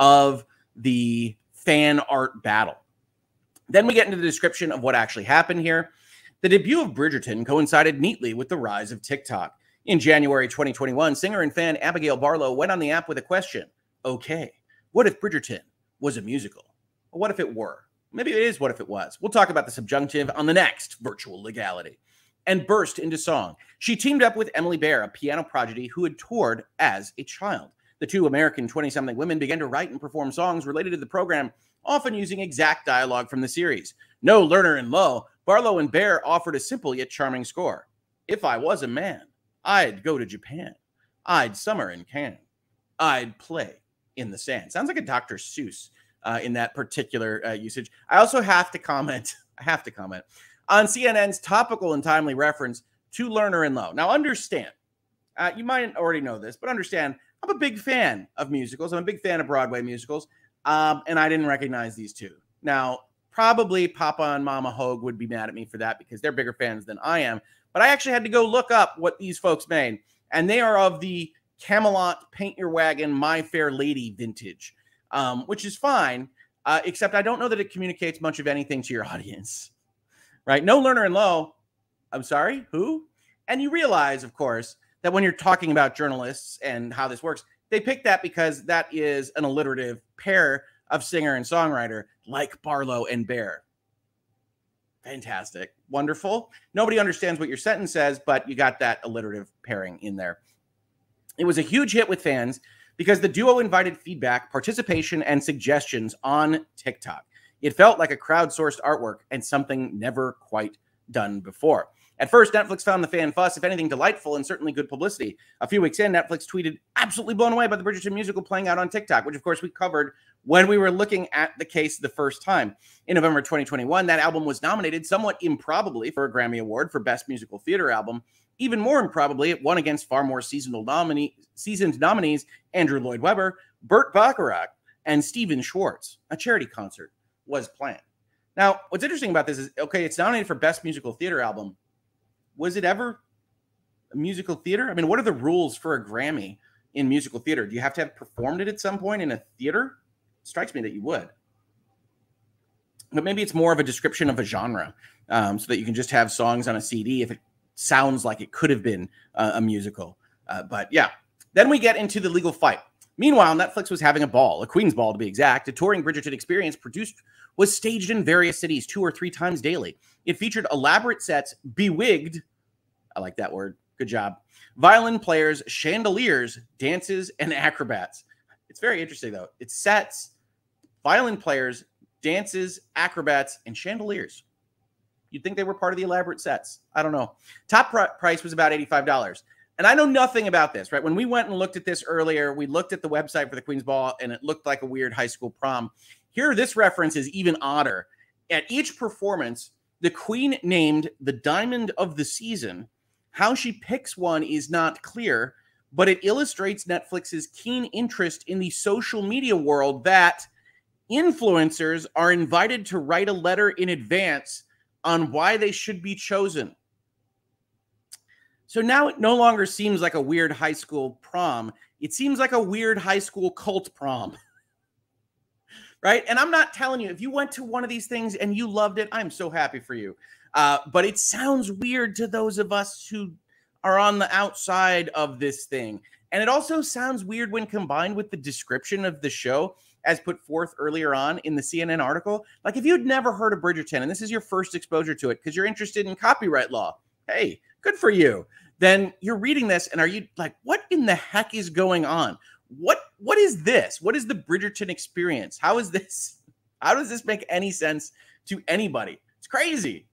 of the fan art battle. Then we get into the description of what actually happened here. The debut of Bridgerton coincided neatly with the rise of TikTok. In January 2021, singer and fan Abigail Barlow went on the app with a question Okay, what if Bridgerton was a musical? What if it were? Maybe it is what if it was. We'll talk about the subjunctive on the next virtual legality. And burst into song. She teamed up with Emily Bear, a piano prodigy who had toured as a child. The two American 20 something women began to write and perform songs related to the program, often using exact dialogue from the series. No Lerner and Loewe, Barlow and Bear offered a simple yet charming score. If I was a man, I'd go to Japan. I'd summer in Cannes. I'd play in the sand. Sounds like a Dr. Seuss uh, in that particular uh, usage. I also have to comment. (laughs) I have to comment on CNN's topical and timely reference to Lerner and Loewe. Now, understand, uh, you might already know this, but understand, I'm a big fan of musicals. I'm a big fan of Broadway musicals, um, and I didn't recognize these two. Now, probably Papa and Mama Hogue would be mad at me for that because they're bigger fans than I am. But I actually had to go look up what these folks made, and they are of the Camelot Paint Your Wagon My Fair Lady vintage um, which is fine. Uh, except I don't know that it communicates much of anything to your (laughs) audience, right? No Lerner and Loewe. I'm sorry, who? And you realize, of course, that when you're talking about journalists and how this works, they pick that because that is an alliterative pair of singer and songwriter like Barlow and Bear. Fantastic. Wonderful. Nobody understands what your sentence says, but you got that alliterative pairing in there. It was a huge hit with fans because the duo invited feedback, participation, and suggestions on TikTok. It felt like a crowdsourced artwork and something never quite done before. At first, Netflix found the fan fuss, if anything, delightful and certainly good publicity. A few weeks in, Netflix tweeted, absolutely blown away by the Bridgerton musical playing out on TikTok, which of course we covered when we were looking at the case the first time. In November 2021, that album was nominated somewhat improbably for a Grammy Award for Best Musical Theater Album. Even more improbably, it won against far more seasonal nominee, seasoned nominees Andrew Lloyd Webber, Burt Bacharach, and Stephen Schwartz. A charity concert was planned. Now, what's interesting about this is okay, it's nominated for Best Musical Theater Album. Was it ever a musical theater? I mean, what are the rules for a Grammy in musical theater? Do you have to have performed it at some point in a theater? It strikes me that you would. But maybe it's more of a description of a genre um, so that you can just have songs on a CD if it sounds like it could have been uh, a musical. Uh, but yeah, then we get into the legal fight. Meanwhile, Netflix was having a ball, a Queen's ball to be exact. A touring Bridgerton experience produced was staged in various cities two or three times daily. It featured elaborate sets, bewigged, I like that word, good job, violin players, chandeliers, dances, and acrobats. It's very interesting though. It's sets, violin players, dances, acrobats, and chandeliers. You'd think they were part of the elaborate sets. I don't know. Top pr- price was about $85. And I know nothing about this, right? When we went and looked at this earlier, we looked at the website for the Queen's Ball and it looked like a weird high school prom. Here, this reference is even odder. At each performance, the Queen named the diamond of the season. How she picks one is not clear, but it illustrates Netflix's keen interest in the social media world that influencers are invited to write a letter in advance on why they should be chosen. So now it no longer seems like a weird high school prom. It seems like a weird high school cult prom. (laughs) right? And I'm not telling you, if you went to one of these things and you loved it, I'm so happy for you. Uh, but it sounds weird to those of us who are on the outside of this thing. And it also sounds weird when combined with the description of the show as put forth earlier on in the CNN article. Like if you'd never heard of Bridgerton and this is your first exposure to it because you're interested in copyright law, hey, good for you then you're reading this and are you like, what in the heck is going on? What what is this? What is the Bridgerton experience? How is this? (laughs) How does this make any sense to anybody? It's crazy.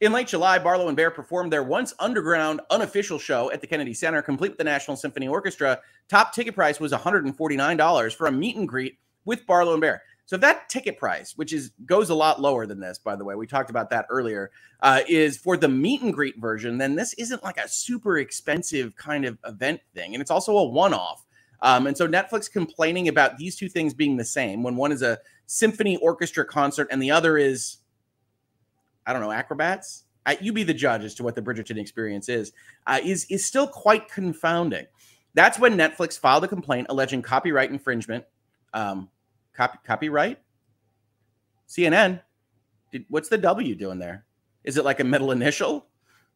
In late July, Barlow and Bear performed their once underground unofficial show at the Kennedy Center, complete with the National Symphony Orchestra. Top ticket price was $149 for a meet and greet with Barlow and Bear. So that ticket price, which is goes a lot lower than this, by the way, we talked about that earlier, uh, is for the meet and greet version, then this isn't like a super expensive kind of event thing, and it's also a one-off. Um, and so Netflix complaining about these two things being the same when one is a symphony orchestra concert and the other is, I don't know, acrobats. You be the judge as to what the Bridgerton experience is. Uh, is is still quite confounding. That's when Netflix filed a complaint alleging copyright infringement. Um, Copy, copyright? CNN. Did, what's the W doing there? Is it like a middle initial?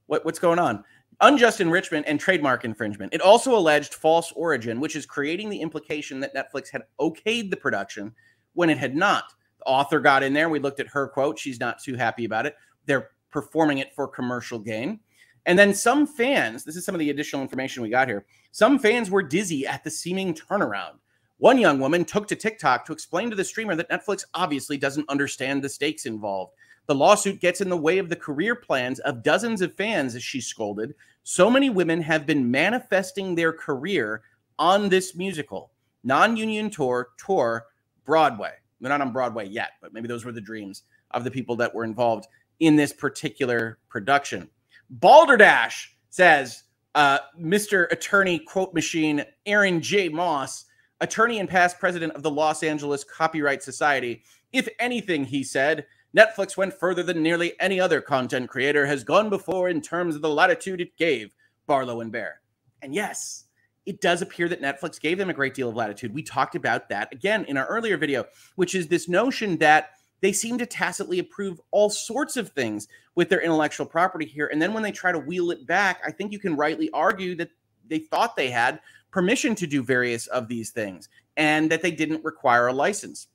What, what's going on? Unjust enrichment and trademark infringement. It also alleged false origin, which is creating the implication that Netflix had okayed the production when it had not. The author got in there. We looked at her quote. She's not too happy about it. They're performing it for commercial gain. And then some fans, this is some of the additional information we got here. Some fans were dizzy at the seeming turnaround. One young woman took to TikTok to explain to the streamer that Netflix obviously doesn't understand the stakes involved. The lawsuit gets in the way of the career plans of dozens of fans, as she scolded. So many women have been manifesting their career on this musical, non union tour, tour, Broadway. They're not on Broadway yet, but maybe those were the dreams of the people that were involved in this particular production. Balderdash says, uh, Mr. Attorney Quote Machine Aaron J. Moss attorney and past president of the Los Angeles Copyright Society. If anything, he said, Netflix went further than nearly any other content creator has gone before in terms of the latitude it gave Barlow and Bear. And yes, it does appear that Netflix gave them a great deal of latitude. We talked about that again in our earlier video, which is this notion that they seem to tacitly approve all sorts of things with their intellectual property here. And then when they try to wheel it back, I think you can rightly argue that they thought they had permission to do various of these things and that they didn't require a license.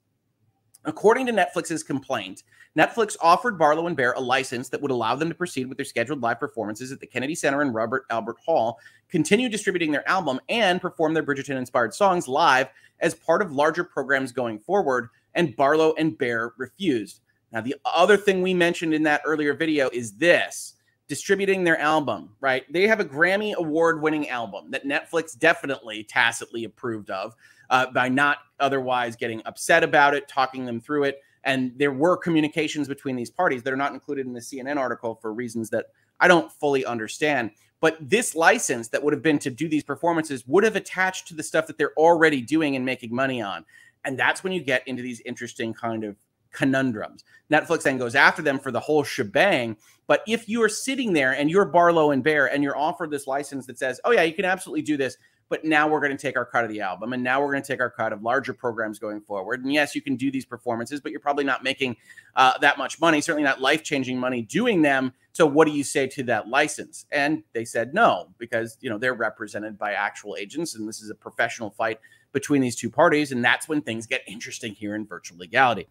According to Netflix's complaint, Netflix offered Barlow and Bear a license that would allow them to proceed with their scheduled live performances at the Kennedy Center and Royal Albert Hall, continue distributing their album, and perform their Bridgerton inspired songs live as part of larger programs going forward. And Barlow and Bear refused. Now, the other thing we mentioned in that earlier video is this distributing their album, right? They have a Grammy award winning album that Netflix definitely tacitly approved of uh, by not otherwise getting upset about it, talking them through it. And there were communications between these parties that are not included in the CNN article for reasons that I don't fully understand. But this license that would have been to do these performances would have attached to the stuff that they're already doing and making money on. And that's when you get into these interesting kind of conundrums. Netflix then goes after them for the whole shebang. But if you are sitting there and you're Barlow and Bear and you're offered this license that says, oh, yeah, you can absolutely do this, but now we're going to take our cut of the album and now we're going to take our cut of larger programs going forward. And yes, you can do these performances, but you're probably not making uh, that much money, certainly not life changing money doing them. So what do you say to that license? And they said no, because, you know, they're represented by actual agents and this is a professional fight between these two parties. And that's when things get interesting here in virtual legality.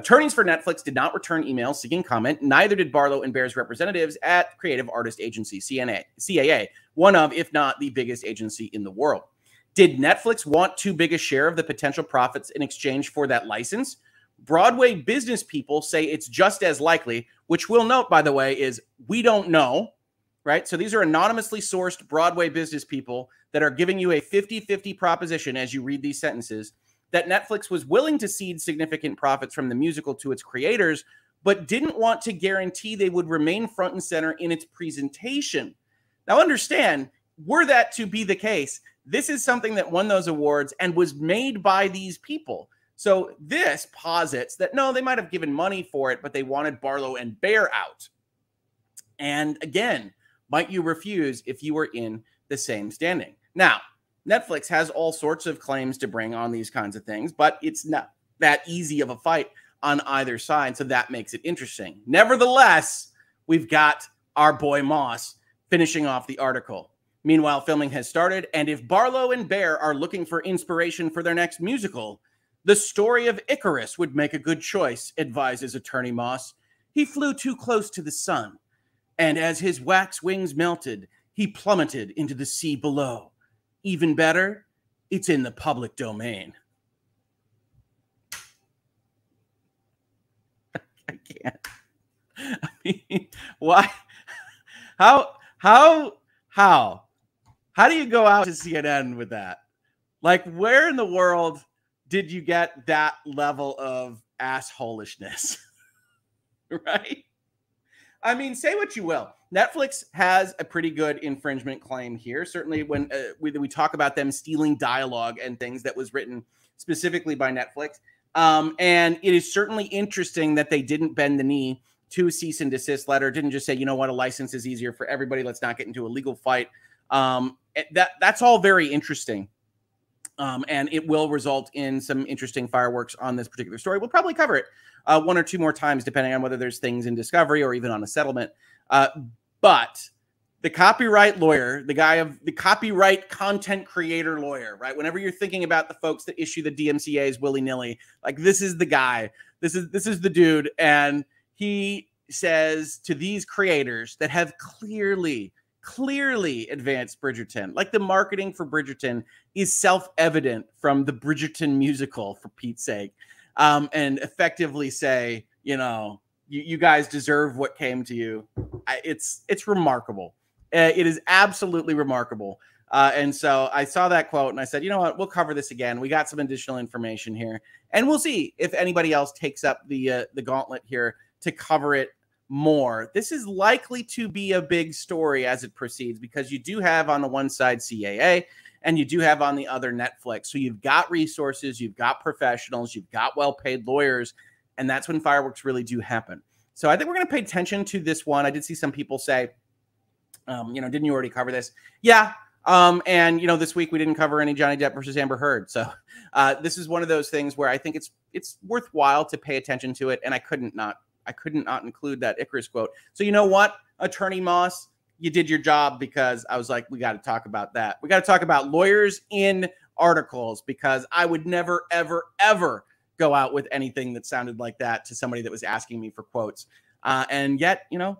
Attorneys for Netflix did not return emails seeking comment. Neither did Barlow and Bear's representatives at Creative Artist Agency, CNA, CAA, one of, if not the biggest agency in the world. Did Netflix want too big a share of the potential profits in exchange for that license? Broadway business people say it's just as likely, which we'll note, by the way, is we don't know, right? So these are anonymously sourced Broadway business people that are giving you a 50 50 proposition as you read these sentences that Netflix was willing to cede significant profits from the musical to its creators, but didn't want to guarantee they would remain front and center in its presentation. Now, understand, were that to be the case, this is something that won those awards and was made by these people. So this posits that no, they might have given money for it, but they wanted Barlow and Bear out. And again, might you refuse if you were in the same standing? Now, Netflix has all sorts of claims to bring on these kinds of things, but it's not that easy of a fight on either side. So that makes it interesting. Nevertheless, we've got our boy Moss finishing off the article. Meanwhile, filming has started, and if Barlow and Bear are looking for inspiration for their next musical, the story of Icarus would make a good choice, advises attorney Moss. He flew too close to the sun, and as his wax wings melted, he plummeted into the sea below. Even better, it's in the public domain. (laughs) I can't. I mean, why? How? How? How? How do you go out to CNN with that? Like, where in the world did you get that level of assholishness? (laughs) right? I mean, say what you will. Netflix has a pretty good infringement claim here. Certainly, when uh, we, we, talk about them stealing dialogue and things that was written specifically by Netflix. Um, and it is certainly interesting that they didn't bend the knee to cease and desist letter, didn't just say, you know what, a license is easier for everybody. Let's not get into a legal fight. Um, that that's all very interesting. Um, and it will result in some interesting fireworks on this particular story. We'll probably cover it uh, one or two more times, depending on whether there's things in discovery or even on a settlement. Uh, but the copyright lawyer, the guy of the copyright content creator lawyer, right? Whenever you're thinking about the folks that issue the DMCA's willy nilly, like this is the guy, this is this is the dude, and he says to these creators that have clearly clearly advanced Bridgerton. Like the marketing for Bridgerton is self evident from the Bridgerton musical, for Pete's sake, um, and effectively say, you know, you, you guys deserve what came to you. It's it's remarkable. Uh, it is absolutely remarkable. Uh, and so I saw that quote and I said, you know what, we'll cover this again. We got some additional information here, and we'll see if anybody else takes up the uh, the gauntlet here to cover it more. This is likely to be a big story as it proceeds because you do have on the one side CAA and you do have on the other Netflix. So you've got resources, you've got professionals, you've got well paid lawyers and that's when fireworks really do happen. So I think we're going to pay attention to this one. I did see some people say, um, you know, didn't you already cover this? Yeah. Um, and you know, this week we didn't cover any Johnny Depp versus Amber Heard. So uh, this is one of those things where I think it's it's worthwhile to pay attention to it. And I couldn't not I couldn't not include that Icarus quote. So you know what, Attorney Moss, you did your job because I was like, we got to talk about that. We got to talk about lawyers in articles because I would never, ever, ever go out with anything that sounded like that to somebody that was asking me for quotes. Uh, and yet, you know,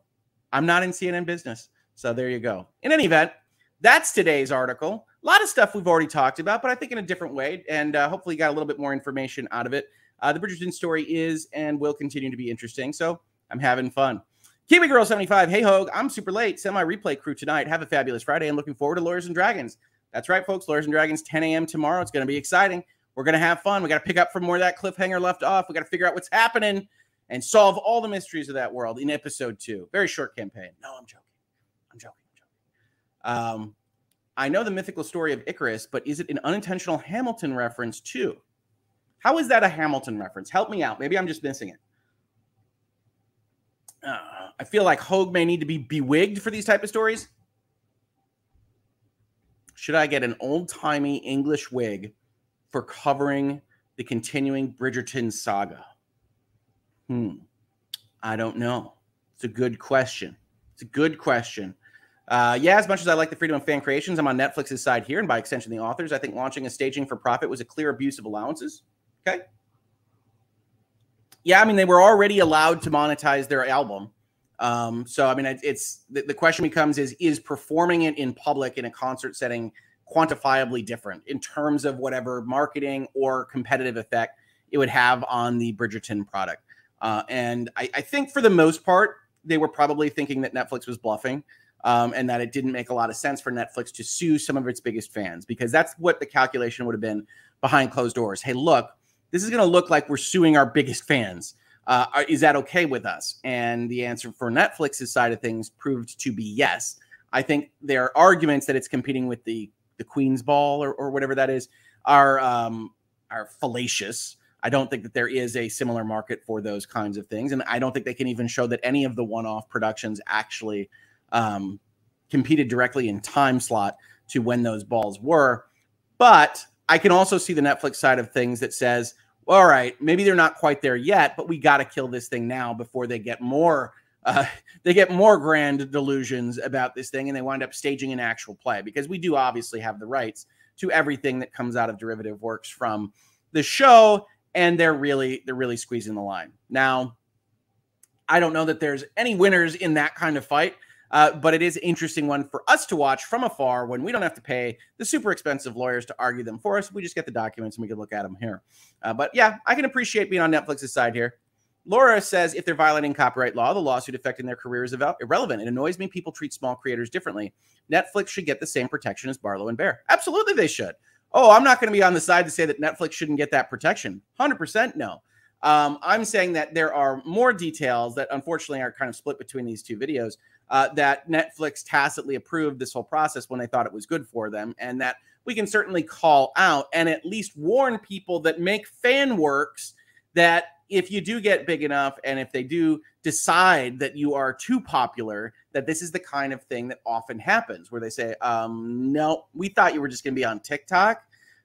I'm not in CNN business. So there you go. In any event, that's today's article. A lot of stuff we've already talked about, but I think in a different way. And uh, hopefully, you got a little bit more information out of it. Uh, the Bridgerton story is and will continue to be interesting. So I'm having fun. Kiwi Girl 75. Hey, Hogue. I'm super late. Semi replay crew tonight. Have a fabulous Friday and looking forward to Lawyers and Dragons. That's right, folks. Lawyers and Dragons, 10 a.m. tomorrow. It's going to be exciting. We're going to have fun. We got to pick up from where that cliffhanger left off. We got to figure out what's happening and solve all the mysteries of that world in episode two. Very short campaign. No, I'm joking. I'm joking. I'm joking. Um, I know the mythical story of Icarus, but is it an unintentional Hamilton reference too? How is that a Hamilton reference? Help me out. Maybe I'm just missing it. Uh, I feel like Hogue may need to be bewigged for these type of stories. Should I get an old timey English wig for covering the continuing Bridgerton saga? Hmm. I don't know. It's a good question. It's a good question. Uh, yeah, as much as I like the freedom of fan creations, I'm on Netflix's side here, and by extension, the authors. I think launching a staging for profit was a clear abuse of allowances. Okay. Yeah, I mean, they were already allowed to monetize their album. Um, so, I mean, it's the, the question becomes is is performing it in public in a concert setting quantifiably different in terms of whatever marketing or competitive effect it would have on the Bridgerton product. Uh, and I, I, think for the most part, they were probably thinking that Netflix was bluffing um, and that it didn't make a lot of sense for Netflix to sue some of its biggest fans because that's what the calculation would have been behind closed doors. Hey, look, this is going to look like we're suing our biggest fans. Uh, is that okay with us? And the answer for Netflix's side of things proved to be yes. I think their arguments that it's competing with the the Queen's Ball or, or whatever that is are um, are fallacious. I don't think that there is a similar market for those kinds of things, and I don't think they can even show that any of the one-off productions actually um, competed directly in time slot to when those balls were. But I can also see the Netflix side of things that says, all right, maybe they're not quite there yet, but we got to kill this thing now before they get more uh, (laughs) they get more grand delusions about this thing and they wind up staging an actual play. Because we do obviously have the rights to everything that comes out of derivative works from the show and they're really they're really squeezing the line. Now i don't know that there's any winners in that kind of fight uh, but it is an interesting one for us to watch from afar when we don't have to pay the super expensive lawyers to argue them for us. We just get the documents and we can look at them here. Uh, but yeah, I can appreciate being on Netflix's side here. Laura says if they're violating copyright law, the lawsuit affecting their career is irrelevant. It annoys me people treat small creators differently. Netflix should get the same protection as Barlow and Bear. Absolutely, they should. Oh, I'm not going to be on the side to say that Netflix shouldn't get that protection. 100% no. Um, I'm saying that there are more details that unfortunately are kind of split between these two videos uh, that Netflix tacitly approved this whole process when they thought it was good for them, and that we can certainly call out and at least warn people that make fan works that if you do get big enough and if they do decide that you are too popular, that this is the kind of thing that often happens where they say, um, no, we thought you were just going to be on TikTok.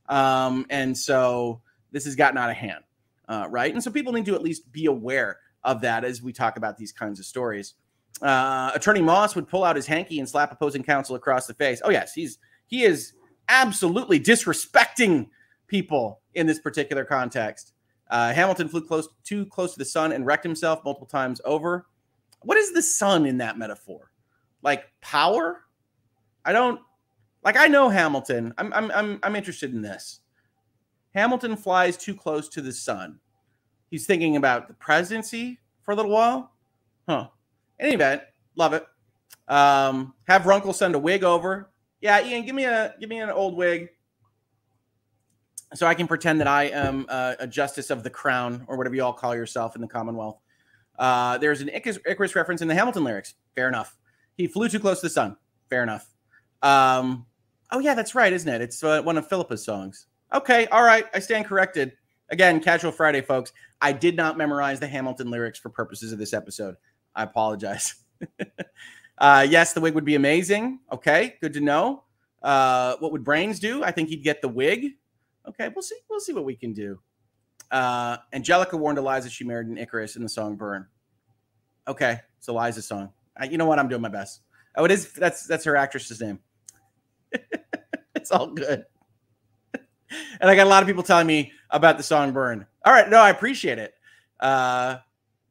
Um, and so this has gotten out of hand. Uh, right. And so people need to at least be aware of that as we talk about these kinds of stories. Uh, Attorney Moss would pull out his hanky and slap opposing counsel across the face. Oh, yes, he's he is absolutely disrespecting people in this particular context. Uh, Hamilton flew close too close to the sun and wrecked himself multiple times over. What is the sun in that metaphor? Like power? I don't like. I know Hamilton. I'm I'm I'm I'm interested in this. Hamilton flies too close to the sun. He's thinking about the presidency for a little while. Huh. Any event, love it. Um, have Runkle send a wig over. Yeah, Ian, give me a give me an old wig so I can pretend that I am a justice of the crown or whatever you all call yourself in the Commonwealth. Uh, there's an Icarus, Icarus, reference in the Hamilton lyrics. Fair enough. He flew too close to the sun. Fair enough. Um, oh yeah, that's right, isn't it? It's uh, one of Phillipa's songs. Okay, all right, I stand corrected. Again, casual Friday, folks. I did not memorize the Hamilton lyrics for purposes of this episode. I apologize. (laughs) uh, yes, the wig would be amazing. Okay, good to know. Uh, what would Brains do? I think he'd get the wig. Okay, we'll see. We'll see what we can do. Uh, Angelica warned Eliza she married an Icarus in the song "Burn." Okay, it's Eliza's song. I, you know what? I'm doing my best. Oh, it is. That's that's her actress's name. (laughs) it's all good. (laughs) and I got a lot of people telling me about the song "Burn." All right, no, I appreciate it. Uh,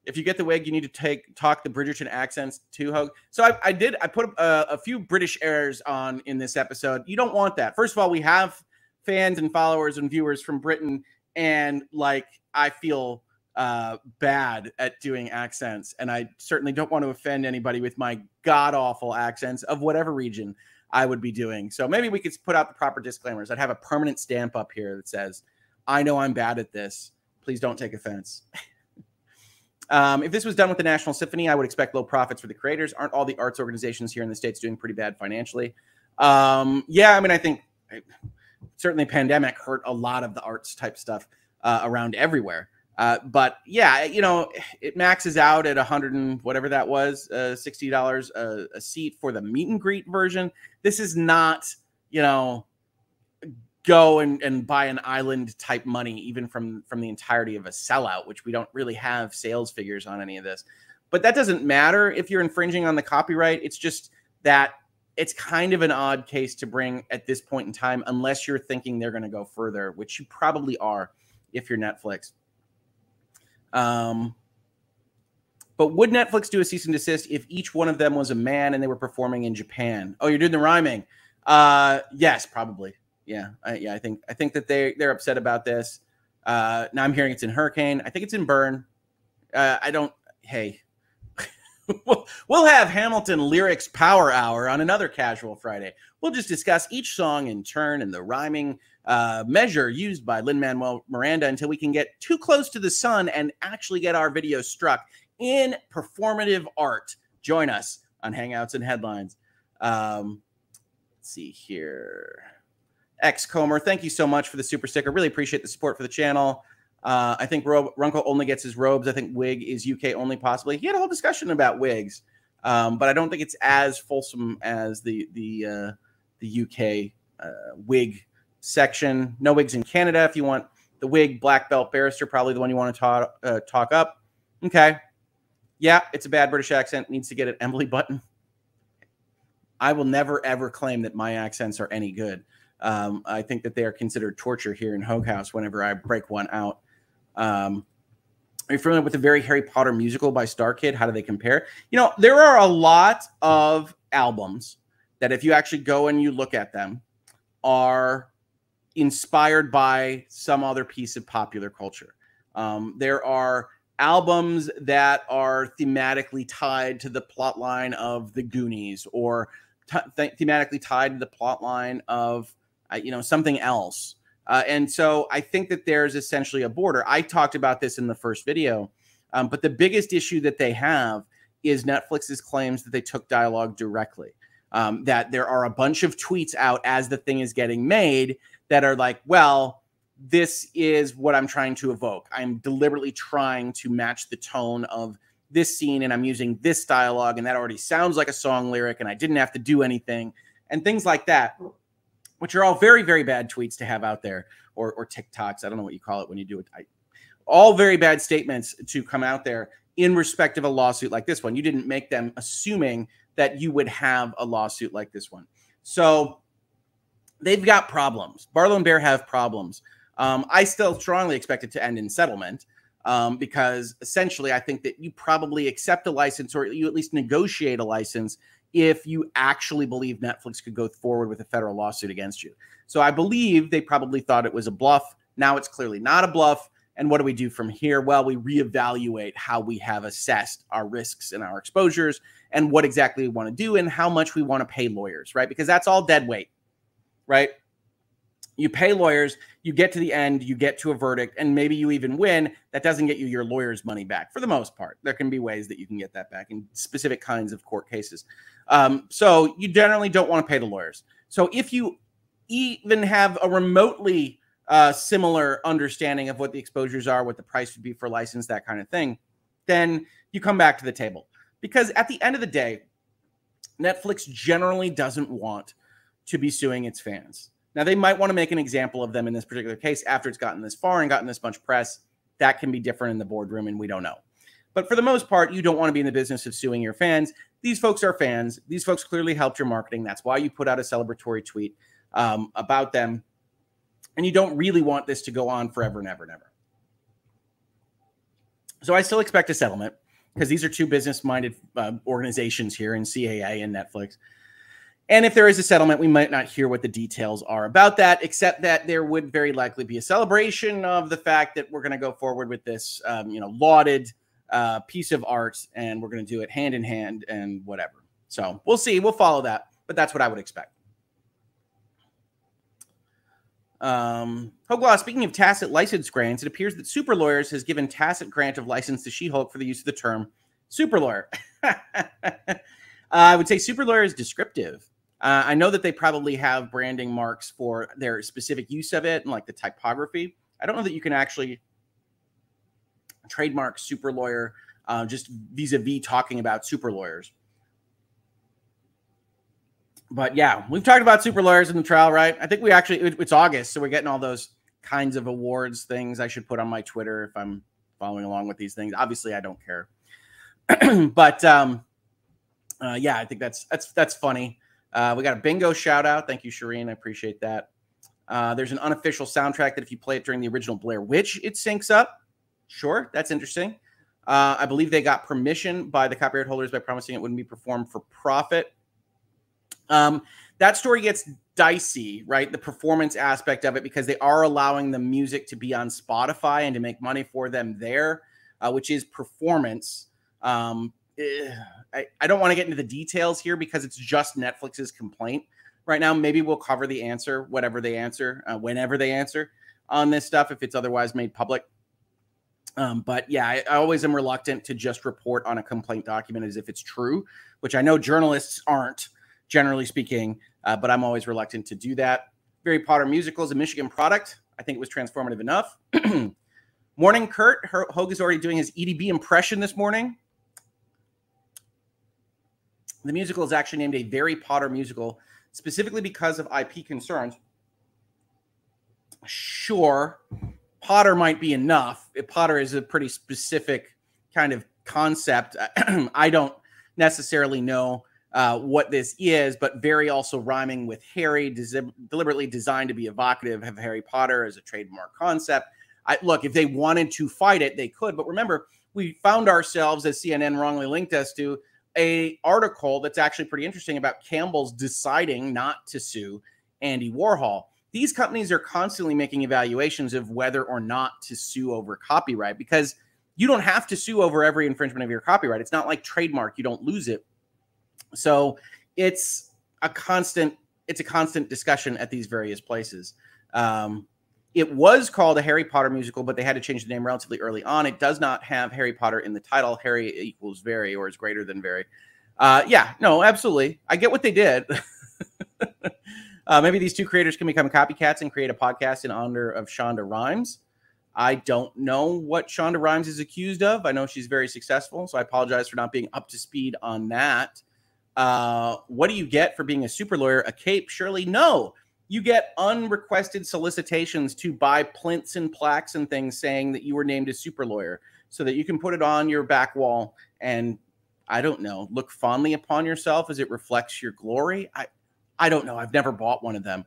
if you get the wig, you need to take talk the Bridgerton accents too, Hogue. So I, I did. I put a, a, few British airs on in this episode. You don't want that. First of all, we have fans and followers and viewers from Britain, and like I feel uh, bad at doing accents, and I certainly don't want to offend anybody with my god awful accents of whatever region I would be doing. So maybe we could put out the proper disclaimers. I'd have a permanent stamp up here that says, "I know I'm bad at this. Please don't take offense." (laughs) um, if this was done with the National Symphony, I would expect low profits for the creators. Aren't all the arts organizations here in the states doing pretty bad financially? Um, yeah, I mean, I think certainly pandemic hurt a lot of the arts type stuff uh, around everywhere. Uh, but yeah, you know, it maxes out at a hundred and whatever that was, uh, sixty dollars a seat for the meet and greet version. This is not, you know, go and, and buy an island type money, even from from the entirety of a sellout, which we don't really have sales figures on any of this. But that doesn't matter if you're infringing on the copyright. It's just that it's kind of an odd case to bring at this point in time, unless you're thinking they're going to go further, which you probably are if you're Netflix. Um, but would Netflix do a cease and desist if each one of them was a man and they were performing in Japan? Oh, you're doing the rhyming. Uh, yes, probably. Yeah, I, yeah. I think I think that they they're upset about this. Uh, now I'm hearing it's in Hurricane. I think it's in Burn. Uh, I don't. Hey, (laughs) we'll have Hamilton Lyrics Power Hour on another casual Friday. We'll just discuss each song in turn and the rhyming uh, measure used by Lin Manuel Miranda until we can get too close to the sun and actually get our video struck in performative art. Join us on Hangouts and Headlines. Um, let's see here. X Comer, thank you so much for the super sticker. Really appreciate the support for the channel. Uh, I think Runkle only gets his robes. I think Wig is UK only, possibly. He had a whole discussion about wigs, um, but I don't think it's as fulsome as the the uh, the UK uh, wig section. No wigs in Canada. If you want the wig, black belt barrister, probably the one you want to talk uh, talk up. Okay, yeah, it's a bad British accent. Needs to get an Emily button. I will never ever claim that my accents are any good. Um, I think that they are considered torture here in Hogue House whenever I break one out. Um, are you familiar with the very Harry Potter musical by StarKid? How do they compare? You know, there are a lot of albums that, if you actually go and you look at them, are inspired by some other piece of popular culture. Um, there are albums that are thematically tied to the plot line of the Goonies or t- thematically tied to the plot line of, uh, you know, something else. Uh, and so I think that there's essentially a border. I talked about this in the first video, um, but the biggest issue that they have is Netflix's claims that they took dialogue directly. Um, that there are a bunch of tweets out as the thing is getting made that are like, well, this is what I'm trying to evoke. I'm deliberately trying to match the tone of this scene, and I'm using this dialogue, and that already sounds like a song lyric, and I didn't have to do anything, and things like that which are all very, very bad tweets to have out there or, or TikToks. I don't know what you call it when you do it. I, all very bad statements to come out there in respect of a lawsuit like this one. You didn't make them assuming that you would have a lawsuit like this one. So they've got problems. Barlow and Bear have problems. Um, I still strongly expect it to end in settlement um, because essentially I think that you probably accept a license or you at least negotiate a license if you actually believe Netflix could go forward with a federal lawsuit against you. So I believe they probably thought it was a bluff. Now it's clearly not a bluff. And what do we do from here? Well, we reevaluate how we have assessed our risks and our exposures and what exactly we want to do and how much we want to pay lawyers, right? Because that's all dead weight, right? You pay lawyers, you get to the end, you get to a verdict, and maybe you even win. That doesn't get you your lawyer's money back for the most part. There can be ways that you can get that back in specific kinds of court cases. Um, so you generally don't want to pay the lawyers. So if you even have a remotely uh, similar understanding of what the exposures are, what the price would be for license, that kind of thing, then you come back to the table. Because at the end of the day, Netflix generally doesn't want to be suing its fans. Now, they might want to make an example of them in this particular case after it's gotten this far and gotten this much press. That can be different in the boardroom, and we don't know. But for the most part, you don't want to be in the business of suing your fans. These folks are fans. These folks clearly helped your marketing. That's why you put out a celebratory tweet um, about them. And you don't really want this to go on forever and ever and ever. So I still expect a settlement because these are two business minded uh, organizations here in CAA and Netflix. And if there is a settlement, we might not hear what the details are about that, except that there would very likely be a celebration of the fact that we're going to go forward with this, um, you know, lauded uh, piece of art, and we're going to do it hand in hand and whatever. So we'll see. We'll follow that, but that's what I would expect. Um, Hogue Law, speaking of tacit license grants, it appears that Super Lawyers has given tacit grant of license to She Hulk for the use of the term super lawyer. (laughs) uh, I would say super lawyer is descriptive. Uh, I know that they probably have branding marks for their specific use of it and like the typography. I don't know that you can actually trademark super lawyer uh, just vis-a-vis talking about super lawyers. But yeah, we've talked about super lawyers in the trial, right? I think we actually it's August, so we're getting all those kinds of awards things I should put on my Twitter if I'm following along with these things. Obviously, I don't care. (clears throat) but um, uh, yeah, I think that's that's that's funny. Uh, we got a bingo shout out. Thank you, Shireen. I appreciate that. Uh, there's an unofficial soundtrack that if you play it during the original Blair Witch, it syncs up. Sure, that's interesting. Uh, I believe they got permission by the copyright holders by promising it wouldn't be performed for profit. Um, that story gets dicey, right? The performance aspect of it, because they are allowing the music to be on Spotify and to make money for them there, uh, which is performance. Um, I, I don't want to get into the details here because it's just Netflix's complaint right now. Maybe we'll cover the answer, whatever they answer, uh, whenever they answer on this stuff, if it's otherwise made public. Um, but yeah, I, I, always am reluctant to just report on a complaint document as if it's true, which I know journalists aren't, generally speaking, uh, but I'm always reluctant to do that. Harry Potter musical is a Michigan product. I think it was transformative enough. (clears throat) morning, Kurt. Hogue is already doing his EDB impression this morning. The musical is actually named a Very Potter musical specifically because of IP concerns. Sure, Potter might be enough. Potter is a pretty specific kind of concept. (clears throat) I don't necessarily know uh, what this is, but very also rhyming with Harry, des- deliberately designed to be evocative of Harry Potter as a trademark concept. I, look, if they wanted to fight it, they could. But remember, we found ourselves, as CNN wrongly linked us to, a article that's actually pretty interesting about Campbell's deciding not to sue Andy Warhol. These companies are constantly making evaluations of whether or not to sue over copyright because you don't have to sue over every infringement of your copyright. It's not like trademark, you don't lose it. So it's a constant it's a constant discussion at these various places. Um, it was called a Harry Potter musical, but they had to change the name relatively early on. It does not have Harry Potter in the title. Harry equals very or is greater than very. Uh, yeah, no, absolutely. I get what they did. (laughs) uh, maybe these two creators can become copycats and create a podcast in honor of Shonda Rhimes. I don't know what Shonda Rhimes is accused of. I know she's very successful, so I apologize for not being up to speed on that. Uh, what do you get for being a super lawyer? A cape? Surely no you get unrequested solicitations to buy plinths and plaques and things saying that you were named a super lawyer so that you can put it on your back wall and I don't know, look fondly upon yourself as it reflects your glory. I I don't know. I've never bought one of them.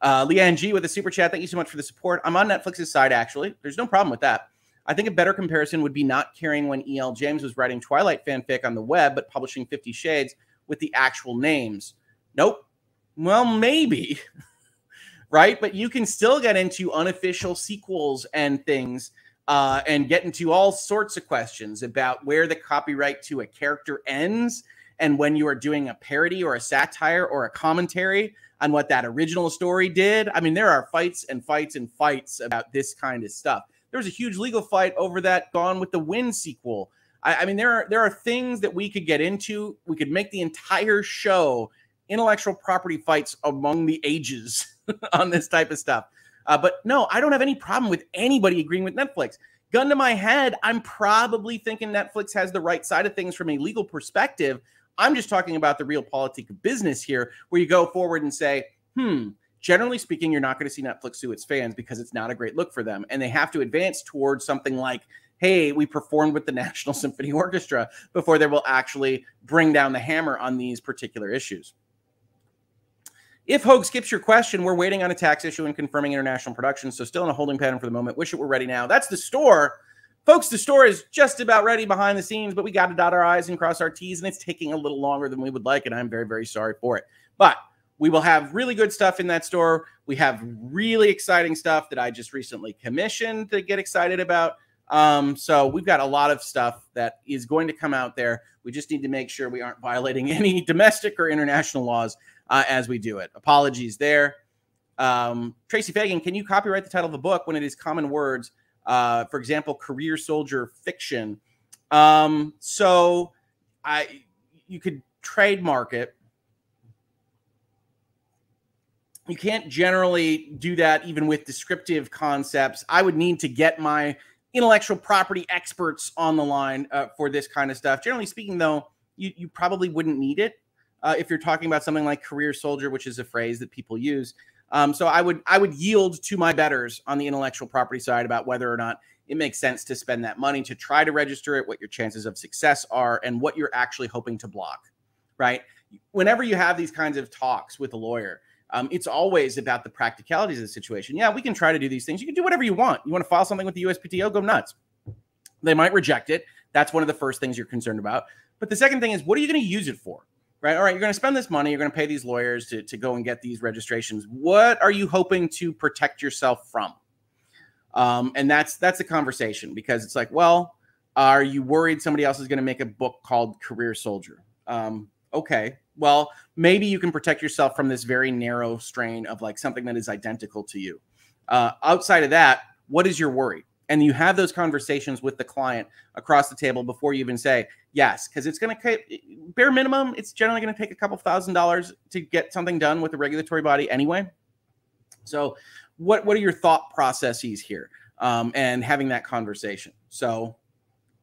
Uh, Leanne G with a super chat. Thank you so much for the support. I'm on Netflix's side, actually. There's no problem with that. I think a better comparison would be not caring when E.L. James was writing Twilight fanfic on the web, but publishing Fifty Shades with the actual names. Nope. Well, maybe. (laughs) right? But you can still get into unofficial sequels and things uh, and get into all sorts of questions about where the copyright to a character ends and when you are doing a parody or a satire or a commentary on what that original story did. I mean, there are fights and fights and fights about this kind of stuff. There was a huge legal fight over that Gone with the Wind sequel. I, I mean, there are there are things that we could get into. We could make the entire show intellectual property fights among the ages (laughs) (laughs) on this type of stuff. Uh, but no, I don't have any problem with anybody agreeing with Netflix. Gun to my head, I'm probably thinking Netflix has the right side of things from a legal perspective. I'm just talking about the realpolitik of business here, where you go forward and say, hmm, generally speaking, you're not going to see Netflix sue its fans because it's not a great look for them. And they have to advance towards something like, hey, we performed with the (laughs) National Symphony Orchestra before they will actually bring down the hammer on these particular issues. If Hogue skips your question, we're waiting on a tax issue and confirming international production. So still in a holding pattern for the moment. Wish it were ready now. That's the store. Folks, the store is just about ready behind the scenes, but we got to dot our I's and cross our T's, and it's taking a little longer than we would like, and I'm very, very sorry for it. But we will have really good stuff in that store. We have really exciting stuff that I just recently commissioned to get excited about. Um, so we've got a lot of stuff that is going to come out there. We just need to make sure we aren't violating (laughs) any domestic or international laws uh, as we do it. Apologies there. Um, Tracy Fagan, can you copyright the title of the book when it is common words? Uh, for example, career soldier fiction. Um, so I you could trademark it. You can't generally do that even with descriptive concepts. I would need to get my intellectual property experts on the line uh, for this kind of stuff. Generally speaking, though, you, you probably wouldn't need it uh, if you're talking about something like career soldier, which is a phrase that people use. Um, so I would I would yield to my betters on the intellectual property side about whether or not it makes sense to spend that money to try to register it, what your chances of success are, and what you're actually hoping to block. Right. Whenever you have these kinds of talks with a lawyer, um, it's always about the practicalities of the situation. Yeah, we can try to do these things. You can do whatever you want. You want to file something with the USPTO, go nuts. They might reject it. That's one of the first things you're concerned about. But the second thing is, what are you going to use it for? Right? All right, you're going to spend this money, you're going to pay these lawyers to, to go and get these registrations. What are you hoping to protect yourself from? Um, and that's that's a conversation because it's like, well, are you worried somebody else is going to make a book called Career Soldier? Um, okay, well, maybe you can protect yourself from this very narrow strain of like something that is identical to you. Uh, outside of that, what is your worry? And you have those conversations with the client across the table before you even say yes because it's going to bare minimum it's generally going to take a couple thousand dollars to get something done with the regulatory body anyway. So what what are your thought processes here um, and having that conversation? So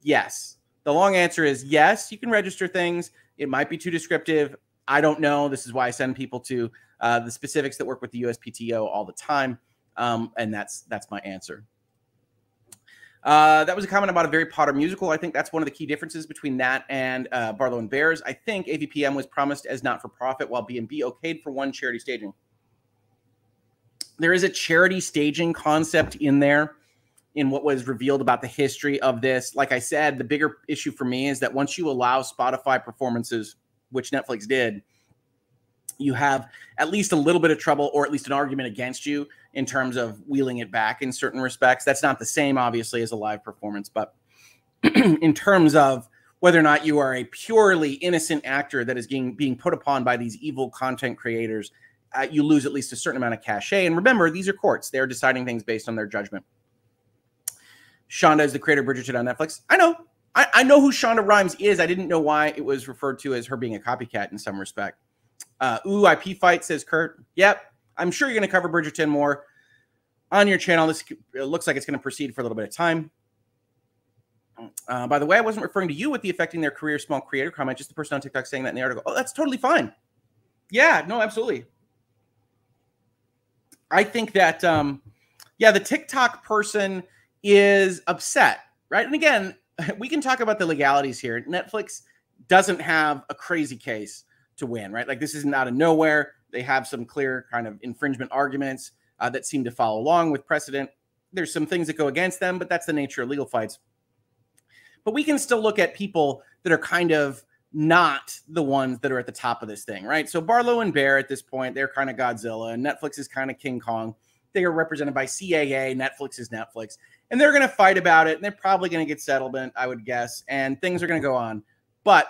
yes. The long answer is yes you can register things. It might be too descriptive. I don't know. This is why i send people to uh, the specifics that work with the uspto all the time um, and that's that's my answer uh, that was a comment about a Harry Potter musical. I think that's one of the key differences between that and uh, Barlow and Bears. I think AVPM was promised as not for profit, while B&B okayed for one charity staging. There is a charity staging concept in there in what was revealed about the history of this. Like I said, the bigger issue for me is that once you allow Spotify performances, which Netflix did, you have at least a little bit of trouble or at least an argument against you in terms of wheeling it back in certain respects. That's not the same, obviously, as a live performance, but (clears throat) in terms of whether or not you are a purely innocent actor that is being being put upon by these evil content creators, uh, you lose at least a certain amount of cachet. And remember, these are courts; they're deciding things based on their judgment. Shonda is the creator of Bridgerton on Netflix. I know. I, I know who Shonda Rhimes is. I didn't know why it was referred to as her being a copycat in some respect. Uh, ooh, IP fight says Kurt. Yep, I'm sure you're going to cover Bridgerton more on your channel. This looks like it's going to proceed for a little bit of time. Uh, by the way, I wasn't referring to you with the affecting their career small creator comment, just the person on TikTok saying that in the article. Oh, that's totally fine. Yeah, no, absolutely. I think that, um, yeah, the TikTok person is upset, right? And again, (laughs) we can talk about the legalities here. Netflix doesn't have a crazy case to win, right? Like this isn't out of nowhere. They have some clear kind of infringement arguments uh, that seem to follow along with precedent. There's some things that go against them, but that's the nature of legal fights. But we can still look at people that are kind of not the ones that are at the top of this thing, right? So Barlow and Bear at this point, they're kind of Godzilla, and Netflix is kind of King Kong. They are represented by CAA, Netflix is Netflix, and they're going to fight about it, and they're probably going to get settlement, I would guess, and things are going to go on. But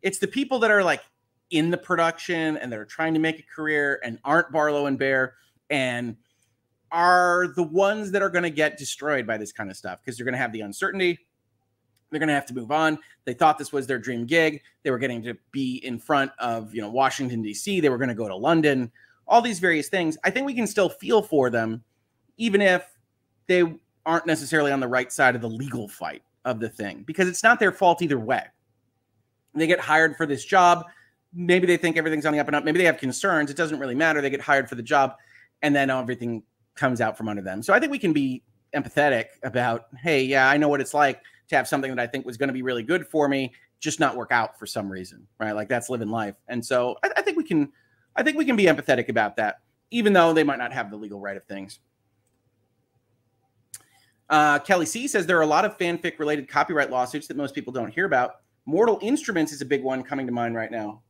it's the people that are like in the production and that are trying to make a career and aren't Barlow and Bear and are the ones that are going to get destroyed by this kind of stuff because they're going to have the uncertainty. They're going to have to move on. They thought this was their dream gig. They were getting to be in front of, you know, Washington D.C. They were going to go to London. All these various things. I think we can still feel for them, even if they aren't necessarily on the right side of the legal fight of the thing, because it's not their fault either way. They get hired for this job maybe they think everything's on the up and up. Maybe they have concerns. It doesn't really matter. They get hired for the job, and then everything comes out from under them. So I think we can be empathetic about, hey, yeah, I know what it's like to have something that I think was going to be really good for me just not work out for some reason, right? Like that's living life. And so I, I think we can, I think we can be empathetic about that, even though they might not have the legal right of things. Uh, Kelly C says there are a lot of fanfic related copyright lawsuits that most people don't hear about. Mortal Instruments is a big one coming to mind right now.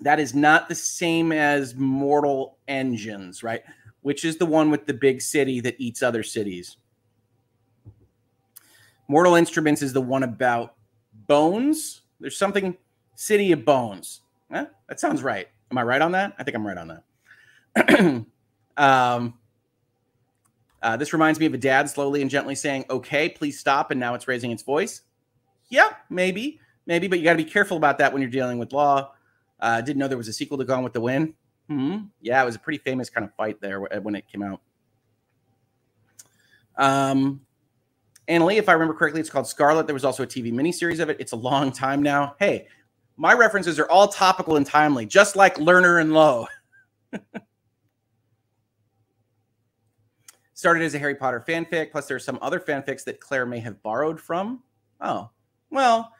That is not the same as Mortal Engines, right? Which is the one with the big city that eats other cities. Mortal Instruments is the one about bones. There's something City of Bones. Eh, that sounds right. Am I right on that? I think I'm right on that. (clears throat) um, uh, this reminds me of a dad slowly and gently saying, "Okay, please stop," and now it's raising its voice. Yeah, maybe, maybe, but you got to be careful about that when you're dealing with law. Uh, didn't know there was a sequel to Gone with the Wind. Hmm. Yeah, it was a pretty famous kind of fight there when it came out. Um, Annalie, if I remember correctly, it's called Scarlett. There was also a TV miniseries of it. It's a long time now. Hey, my references are all topical and timely, just like Lerner and Loewe. (laughs) Started as a Harry Potter fanfic, plus there are some other fanfics that Clare may have borrowed from. Oh, well,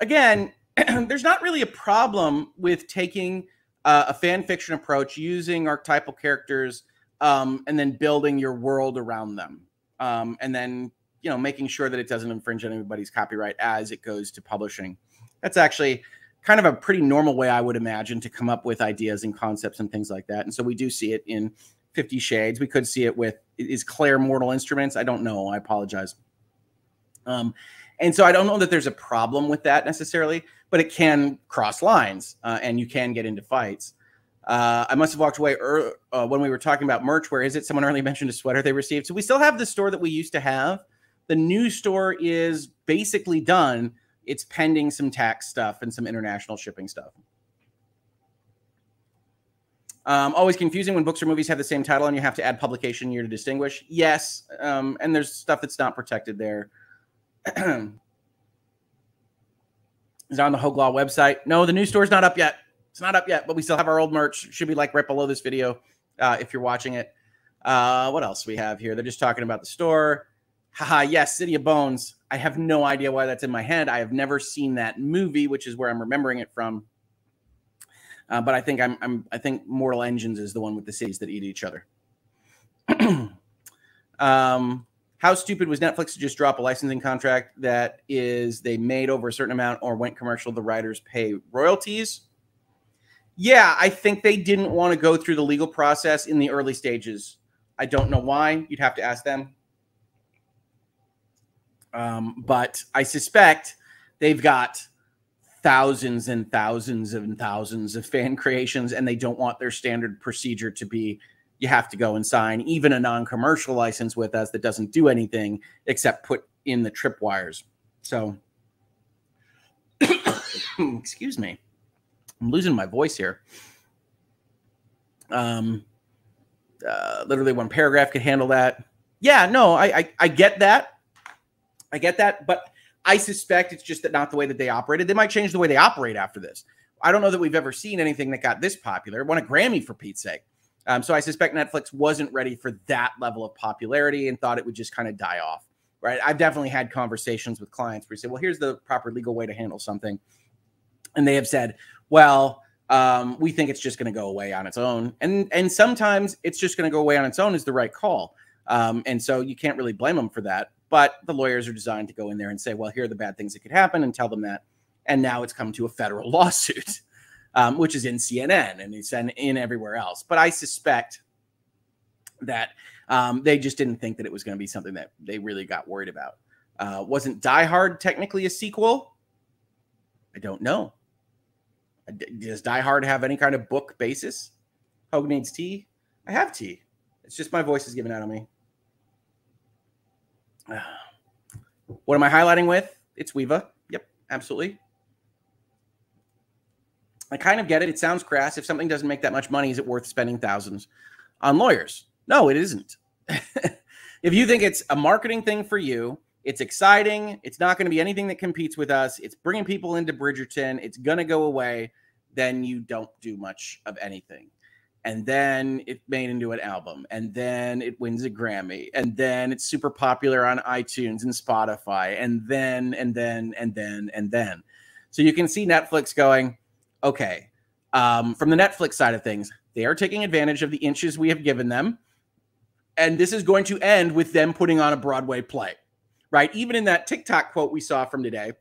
again, (clears throat) there's not really a problem with taking uh, a fan fiction approach, using archetypal characters, um, and then building your world around them, um, and then you know making sure that it doesn't infringe on anybody's copyright as it goes to publishing. That's actually kind of a pretty normal way I would imagine to come up with ideas and concepts and things like that. And so we do see it in Fifty Shades. We could see it with is Clare Mortal Instruments. I don't know. I apologize. Um, and so I don't know that there's a problem with that necessarily, but it can cross lines uh, and you can get into fights. Uh, I must have walked away er, uh, when we were talking about merch. Where is it? Someone earlier (laughs) mentioned a sweater they received. So we still have the store that we used to have. The new store is basically done. It's pending some tax stuff and some international shipping stuff. Um, always confusing when books or movies have the same title and you have to add publication year to distinguish. Yes, um, and there's stuff that's not protected there. (clears throat) Is on the Hogue Law website? No, the new store's not up yet. It's not up yet, but we still have our old merch. Should be like right below this video uh, if you're watching it. Uh, what else we have here? They're just talking about the store. Haha, yes, City of Bones. I have no idea why that's in my head. I have never seen that movie, which is where I'm remembering it from. Uh, but I think I'm, I'm I think Mortal Engines is the one with the cities that eat each other. (clears throat) um, how stupid was Netflix to just drop a licensing contract that is they made over a certain amount or went commercial? The writers pay royalties. Yeah, I think they didn't want to go through the legal process in the early stages. I don't know why. You'd have to ask them. Um, but I suspect they've got thousands and thousands and thousands of fan creations, and they don't want their standard procedure to be you have to go and sign even a non-commercial license with us that doesn't do anything except put in the tripwires. So, (coughs) excuse me, I'm losing my voice here. Um, uh, literally one paragraph could handle that. Yeah, no, I, I I get that. I get that, but I suspect it's just that not the way that they operated. They might change the way they operate after this. I don't know that we've ever seen anything that got this popular. It won a Grammy for Pete's sake. Um, so I suspect Netflix wasn't ready for that level of popularity and thought it would just kind of die off. Right. I've definitely had conversations with clients where you say, well, here's the proper legal way to handle something. And they have said, well, um, we think it's just going to go away on its own. And and sometimes it's just going to go away on its own is the right call. Um, and so you can't really blame them for that. But the lawyers are designed to go in there and say, well, here are the bad things that could happen and tell them that. And now it's come to a federal (laughs) lawsuit um, which is in CNN and it's in, in everywhere else. But I suspect that um, they just didn't think that it was going to be something that they really got worried about. Uh, wasn't Die Hard technically a sequel? I don't know. Does Die Hard have any kind of book basis? Hogue needs tea. I have tea. It's just my voice is giving out on me. (sighs) What am I highlighting with? It's Weeva. Yep, absolutely. I kind of get it. It sounds crass. If something doesn't make that much money, is it worth spending thousands on lawyers? No, it isn't. (laughs) if you think it's a marketing thing for you, it's exciting. It's not going to be anything that competes with us. It's bringing people into Bridgerton. It's going to go away. Then you don't do much of anything. And then it made into an album. And then it wins a Grammy. And then it's super popular on iTunes and Spotify. And then, and then, and then, and then. So you can see Netflix going, okay, um, from the Netflix side of things, they are taking advantage of the inches we have given them. And this is going to end with them putting on a Broadway play, right? Even in that TikTok quote we saw from today,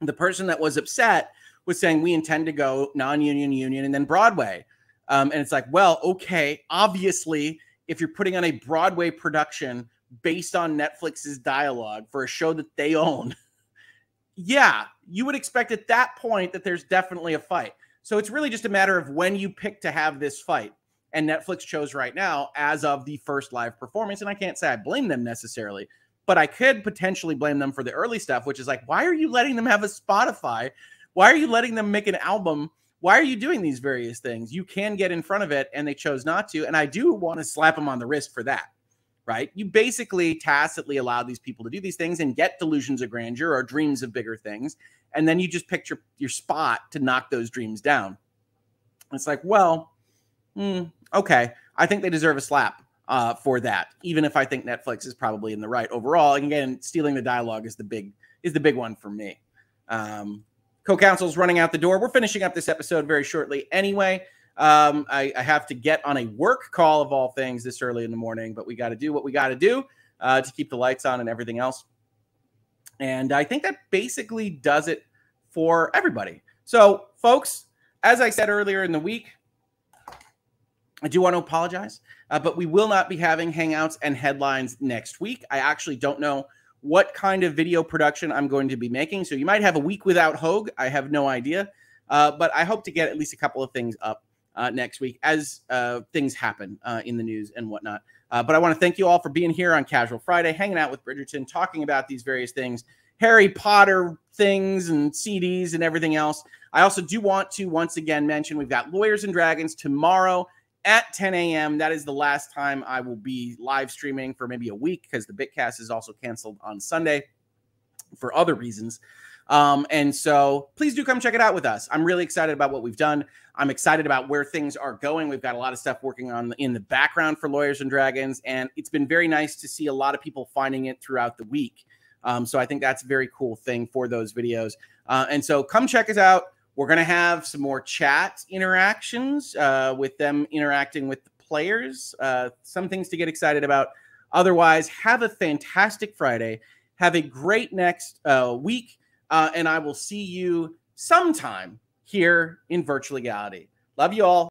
the person that was upset was saying, We intend to go non union, union, and then Broadway. Um, and it's like, well, okay, obviously, if you're putting on a Broadway production based on Netflix's dialogue for a show that they own, yeah, you would expect at that point that there's definitely a fight. So it's really just a matter of when you pick to have this fight. And Netflix chose right now as of the first live performance. And I can't say I blame them necessarily, but I could potentially blame them for the early stuff, which is like, why are you letting them have a Spotify? Why are you letting them make an album? Why are you doing these various things? You can get in front of it, and they chose not to. And I do want to slap them on the wrist for that right? You basically tacitly allow these people to do these things and get delusions of grandeur or dreams of bigger things. And then you just pick your, your spot to knock those dreams down. It's like, well, mm, okay. I think they deserve a slap uh, for that, even if I think Netflix is probably in the right overall. And again, stealing the dialogue is the big is the big one for me. Um, co-counsel's running out the door. We're finishing up this episode very shortly anyway. Um, I, I, have to get on a work call of all things this early in the morning, but we got to do what we got to do uh, to keep the lights on and everything else. And I think that basically does it for everybody. So, folks, as I said earlier in the week, I do want to apologize, uh, but we will not be having hangouts and headlines next week. I actually don't know what kind of video production I'm going to be making. So you might have a week without Hogue. I have no idea. Uh, but I hope to get at least a couple of things up uh, next week as uh, things happen uh, in the news and whatnot. Uh, but I want to thank you all for being here on Casual Friday, hanging out with Bridgerton, talking about these various things, Harry Potter things and CDs and everything else. I also do want to once again mention we've got Lawyers and Dragons tomorrow at 10 a.m. That is the last time I will be live streaming for maybe a week because the Bitcast is also canceled on Sunday for other reasons. Um, and so please do come check it out with us. I'm really excited about what we've done. I'm excited about where things are going. We've got a lot of stuff working on in the background for Lawyers and Dragons, and it's been very nice to see a lot of people finding it throughout the week. Um, so I think that's a very cool thing for those videos. Uh, and so come check us out. We're going to have some more chat interactions uh, with them interacting with the players. Uh, some things to get excited about. Otherwise, have a fantastic Friday. Have a great next uh, week. Uh, and I will see you sometime here in virtual legality. Love you all.